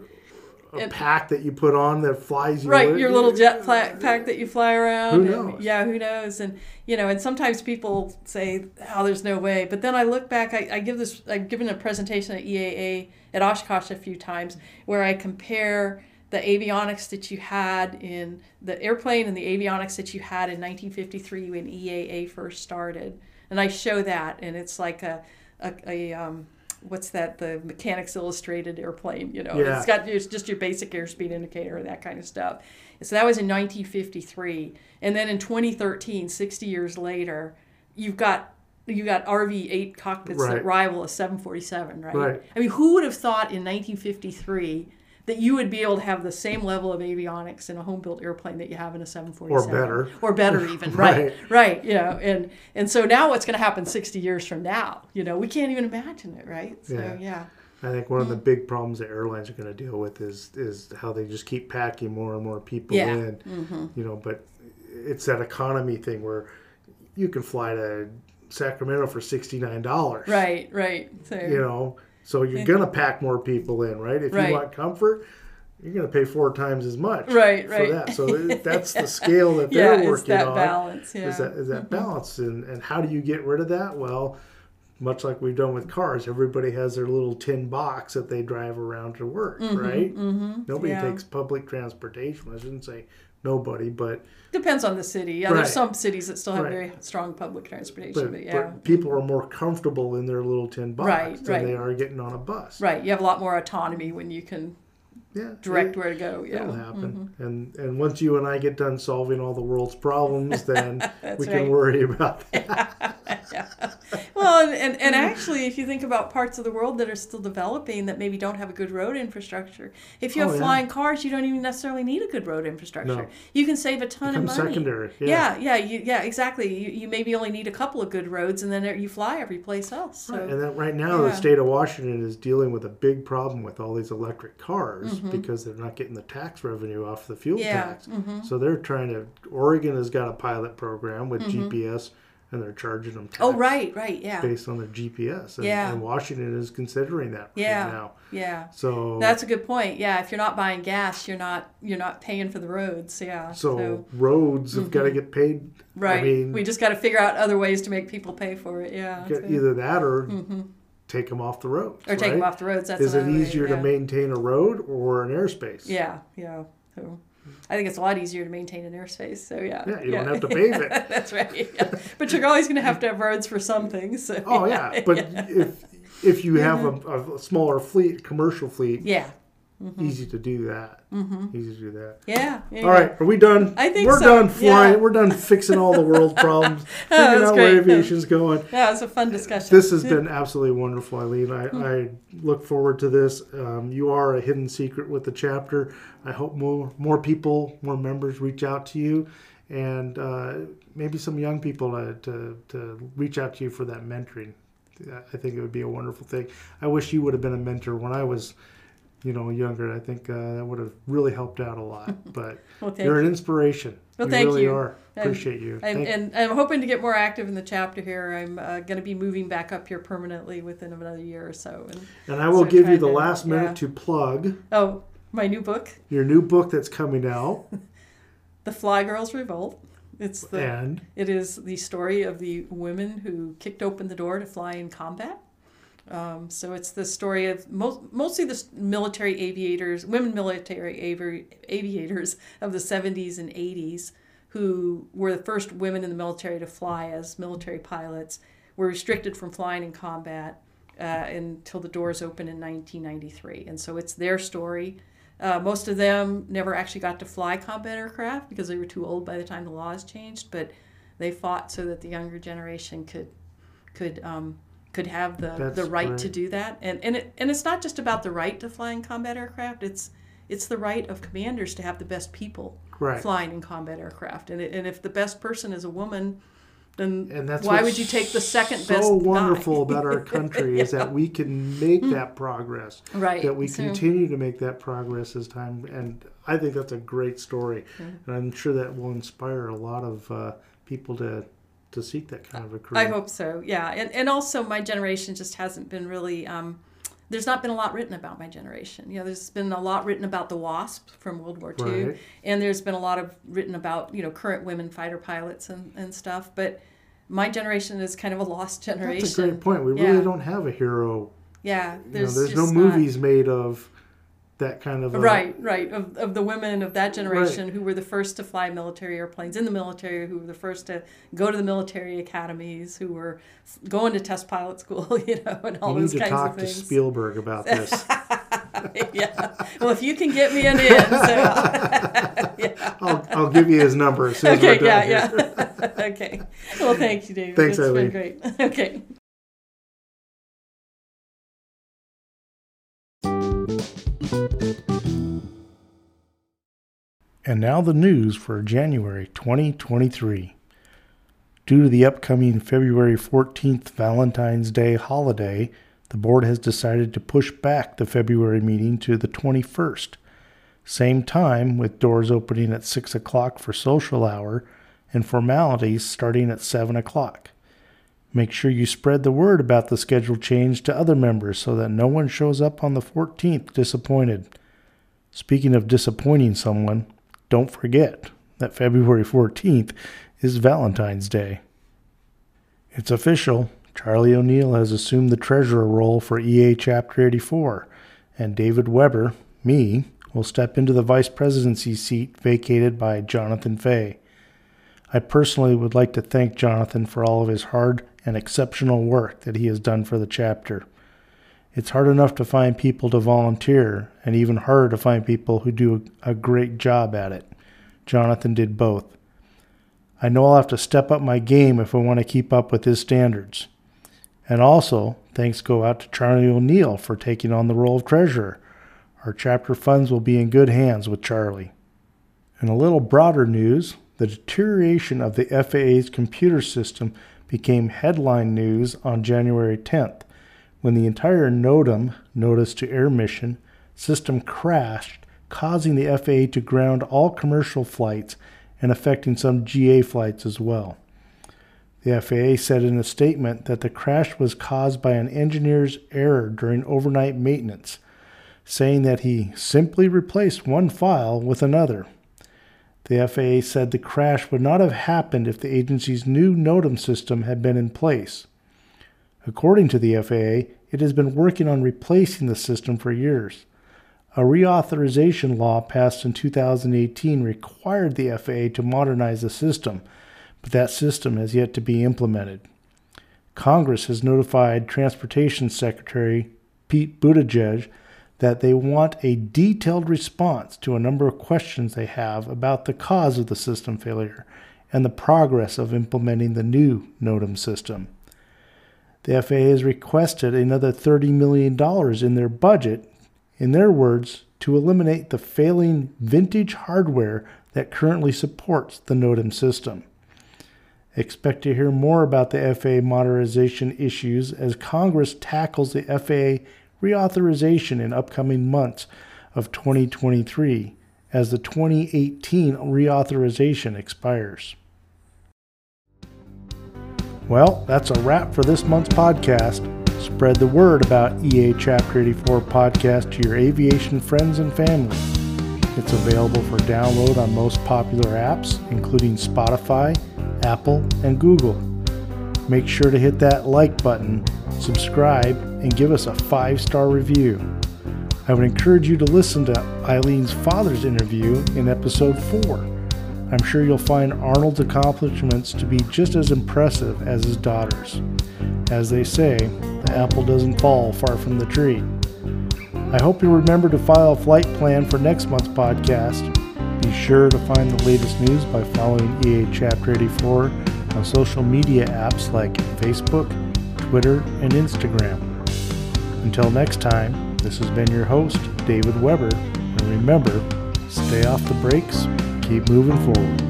a And- pack that you put on that flies you. right your little jet pack that you fly around Who and- knows? yeah who knows and you know and sometimes people say oh there's no way but then i look back i, I give this i've given a presentation at eaa at oshkosh a few times where i compare the avionics that you had in the airplane and the avionics that you had in 1953 when eaa first started and i show that and it's like a, a, a um, what's that the Mechanix Illustrated airplane you know Yeah. it's got it's just your basic airspeed indicator and that kind of stuff so that was in 1953 and then in 2013 60 years later you've got you got rv8 cockpits Right. that rival a 747 right? Right. i mean who would have thought in 1953 that you would be able to have the same level of avionics in a home built airplane that you have in a 747 Or better. or better even right Right. right you know and and so now what's going to happen 60 years from now you know we can't even imagine it right so Yeah. yeah I think one of the big problems that airlines are going to deal with is is how they just keep packing more and more people Yeah. in. Mm-hmm. You know, but it's that economy thing where you can fly to Sacramento for sixty nine dollars. right right so You know, so you're going to pack more people in, right? If Right. you want comfort, you're going to pay four times as much. Right, For right. that, so that's the scale that they're it's working that on. balance yeah Mm-hmm. Is that is that balance, and and how do you get rid of that? Well, much like we've done with cars, everybody has their little tin box that they drive around to work, right? Mm-hmm, Nobody yeah. takes public transportation. I shouldn't say nobody, but Depends on the city. Yeah, Right. there's some cities that still have Right. very strong public transportation, but, but, yeah. but people are more comfortable in their little tin box Right, than right. they are getting on a bus. right, you have a lot more autonomy when you can Yeah, direct it- where to go. Yeah. It'll happen, Mm-hmm. and and once you and I get done solving all the world's problems, then we can worry about that. Yeah. Well, and, and, and actually, if you think about parts of the world that are still developing that maybe don't have a good road infrastructure, if you Oh, have yeah. flying cars, you don't even necessarily need a good road infrastructure. No. You can save a ton of money. secondary. Yeah, yeah, you, yeah, exactly. You, you maybe only need a couple of good roads, and then you fly every place else. So. And then right now, the state of Washington is dealing with a big problem with all these electric cars Mm-hmm. because they're not getting the tax revenue off the fuel Yeah, mm-hmm. tax. So they're trying to. Oregon has got a pilot program with GPS, and they're charging them tax Mm-hmm. oh, right, right, yeah, based on their GPS. And, Yeah. and Washington is considering that Yeah. right now. yeah. So That's a good point. Yeah, if you're not buying gas, you're not you're not paying for the roads. Yeah. so, roads have got to get paid. Mm-hmm. right. I mean, we just got to figure out other ways to make people pay for it. Yeah. either that or take them off the road. or take them off the roads. That's Is it another way, easier yeah. to maintain a road or an airspace? Yeah, yeah. So I think it's a lot easier to maintain an airspace. So yeah. Yeah, you don't have to pave it. That's right. Yeah. But you're always going to have to have roads for some things. So, Oh yeah, but if if you have a, mm-hmm. a smaller fleet, commercial fleet, yeah, easy to do that. Mm-hmm. Easy to do that. yeah. yeah. All right, are we done? I think we're so, done flying. yeah. We're done fixing all the world problems, Oh, figuring out where great. aviation's going. Yeah, it was a fun discussion. This has been absolutely wonderful, Eileen. I, Hmm. I look forward to this. Um, you are a hidden secret with the chapter. I hope more more people, more members, reach out to you, and uh, maybe some young people to to reach out to you for that mentoring. I think it would be a wonderful thing. I wish you would have been a mentor when I was, you know, younger. I think uh, that would have really helped out a lot. But Well, you're an inspiration. Well, you thank really you. are. Appreciate you. And, Thank- and I'm hoping to get more active in the chapter here. I'm uh, going to be moving back up here permanently within another year or so. And and I will give you the to- last minute yeah. to plug oh, my new book, your new book that's coming out. The Fly Girls Revolt. It's the and It is the story of the women who kicked open the door to fly in combat. Um, so it's the story of mo- mostly the military aviators, women military avi- aviators of the 70s and 80s, who were the first women in the military to fly as military pilots, were restricted from flying in combat uh, until the doors opened in 1993. And so it's their story. Uh, most of them never actually got to fly combat aircraft because they were too old by the time the laws changed, but they fought so that the younger generation could could um, could have the, That's the right to do that. And and it, and it's not just about the right to fly in combat aircraft. It's it's the right of commanders to have the best people Right. flying in combat aircraft. And it, and if the best person is a woman, then and that's why would you take the second so best So wonderful about our country is that we can make that progress Hmm. Right. that we So- continue to make that progress as time and i think that's a great story and i'm sure that will inspire a lot of uh, people to to seek that kind of a career I hope so. Yeah, and and also my generation just hasn't been really um, there's not been a lot written about my generation. You know, there's been a lot written about the WASP from World War II, Right. and there's been a lot of written about you know current women fighter pilots and, and stuff. But my generation is kind of a lost generation. That's a great point. We Yeah. really don't have a hero. Yeah, You know, there's, there's no just not- movies made of that kind of a, Right, right. Of, of the women of that generation who were the first to fly military airplanes in the military, who were the first to go to the military academies, who were going to test pilot school, you know, and all You need those to kinds talk of to. Spielberg about this. yeah. Well, if you can get me an in, so. yeah. I'll, I'll give you his number as soon as Okay, we're done yeah, here. yeah. okay. Well, thank you, David. Thanks, It's Eileen. been great. Okay. And now the news for January 2023. Due to the upcoming February 14th Valentine's Day holiday, the board has decided to push back the February meeting to the 21st. Same time, with doors opening at 6 o'clock for social hour and formalities starting at 7 o'clock. Make sure you spread the word about the schedule change to other members so that no one shows up on the 14th disappointed. Speaking of disappointing someone, don't forget that February 14th is Valentine's Day. It's official. Charlie O'Neill has assumed the treasurer role for EAA Chapter 84, and David Weber, me, will step into the vice presidency seat vacated by Jonathan Fay. I personally would like to thank Jonathan for all of his hard and exceptional work that he has done for the chapter. It's hard enough to find people to volunteer, and even harder to find people who do a great job at it. Jonathan did both. I know I'll have to step up my game if I want to keep up with his standards. And also, thanks go out to Charlie O'Neill for taking on the role of treasurer. Our chapter funds will be in good hands with Charlie. In a little broader news, the deterioration of the FAA's computer system became headline news on January 10th when the entire NOTAM, Notice to Air Mission, system crashed, causing the FAA to ground all commercial flights and affecting some GA flights as well. The FAA said in a statement that the crash was caused by an engineer's error during overnight maintenance, saying that he simply replaced one file with another. The FAA said the crash would not have happened if the agency's new NOTAM system had been in place. According to the FAA, it has been working on replacing the system for years. A reauthorization law passed in 2018 required the FAA to modernize the system, but that system has yet to be implemented. Congress has notified Transportation Secretary Pete Buttigieg that they want a detailed response to a number of questions they have about the cause of the system failure and the progress of implementing the new NOTAM system. The FAA has requested another $30 million in their budget, in their words, to eliminate the failing vintage hardware that currently supports the NOTAM system. Expect to hear more about the FAA modernization issues as Congress tackles the FAA reauthorization in upcoming months of 2023 as the 2018 reauthorization expires. Well, that's a wrap for this month's podcast. Spread the word about EAA Chapter 84 podcast to your aviation friends and family. It's available for download on most popular apps, including Spotify, Apple, and Google. Make sure to hit that like button, subscribe, and give us a five star review. I would encourage you to listen to Eileen's father's interview in episode 4. I'm sure you'll find Arnold's accomplishments to be just as impressive as his daughter's. As they say, the apple doesn't fall far from the tree. I hope you remember to file a flight plan for next month's podcast. Be sure to find the latest news by following EAA Chapter 84 on social media apps like Facebook, Twitter, and Instagram. Until next time, this has been your host, David Weber, and remember, stay off the brakes, keep moving forward.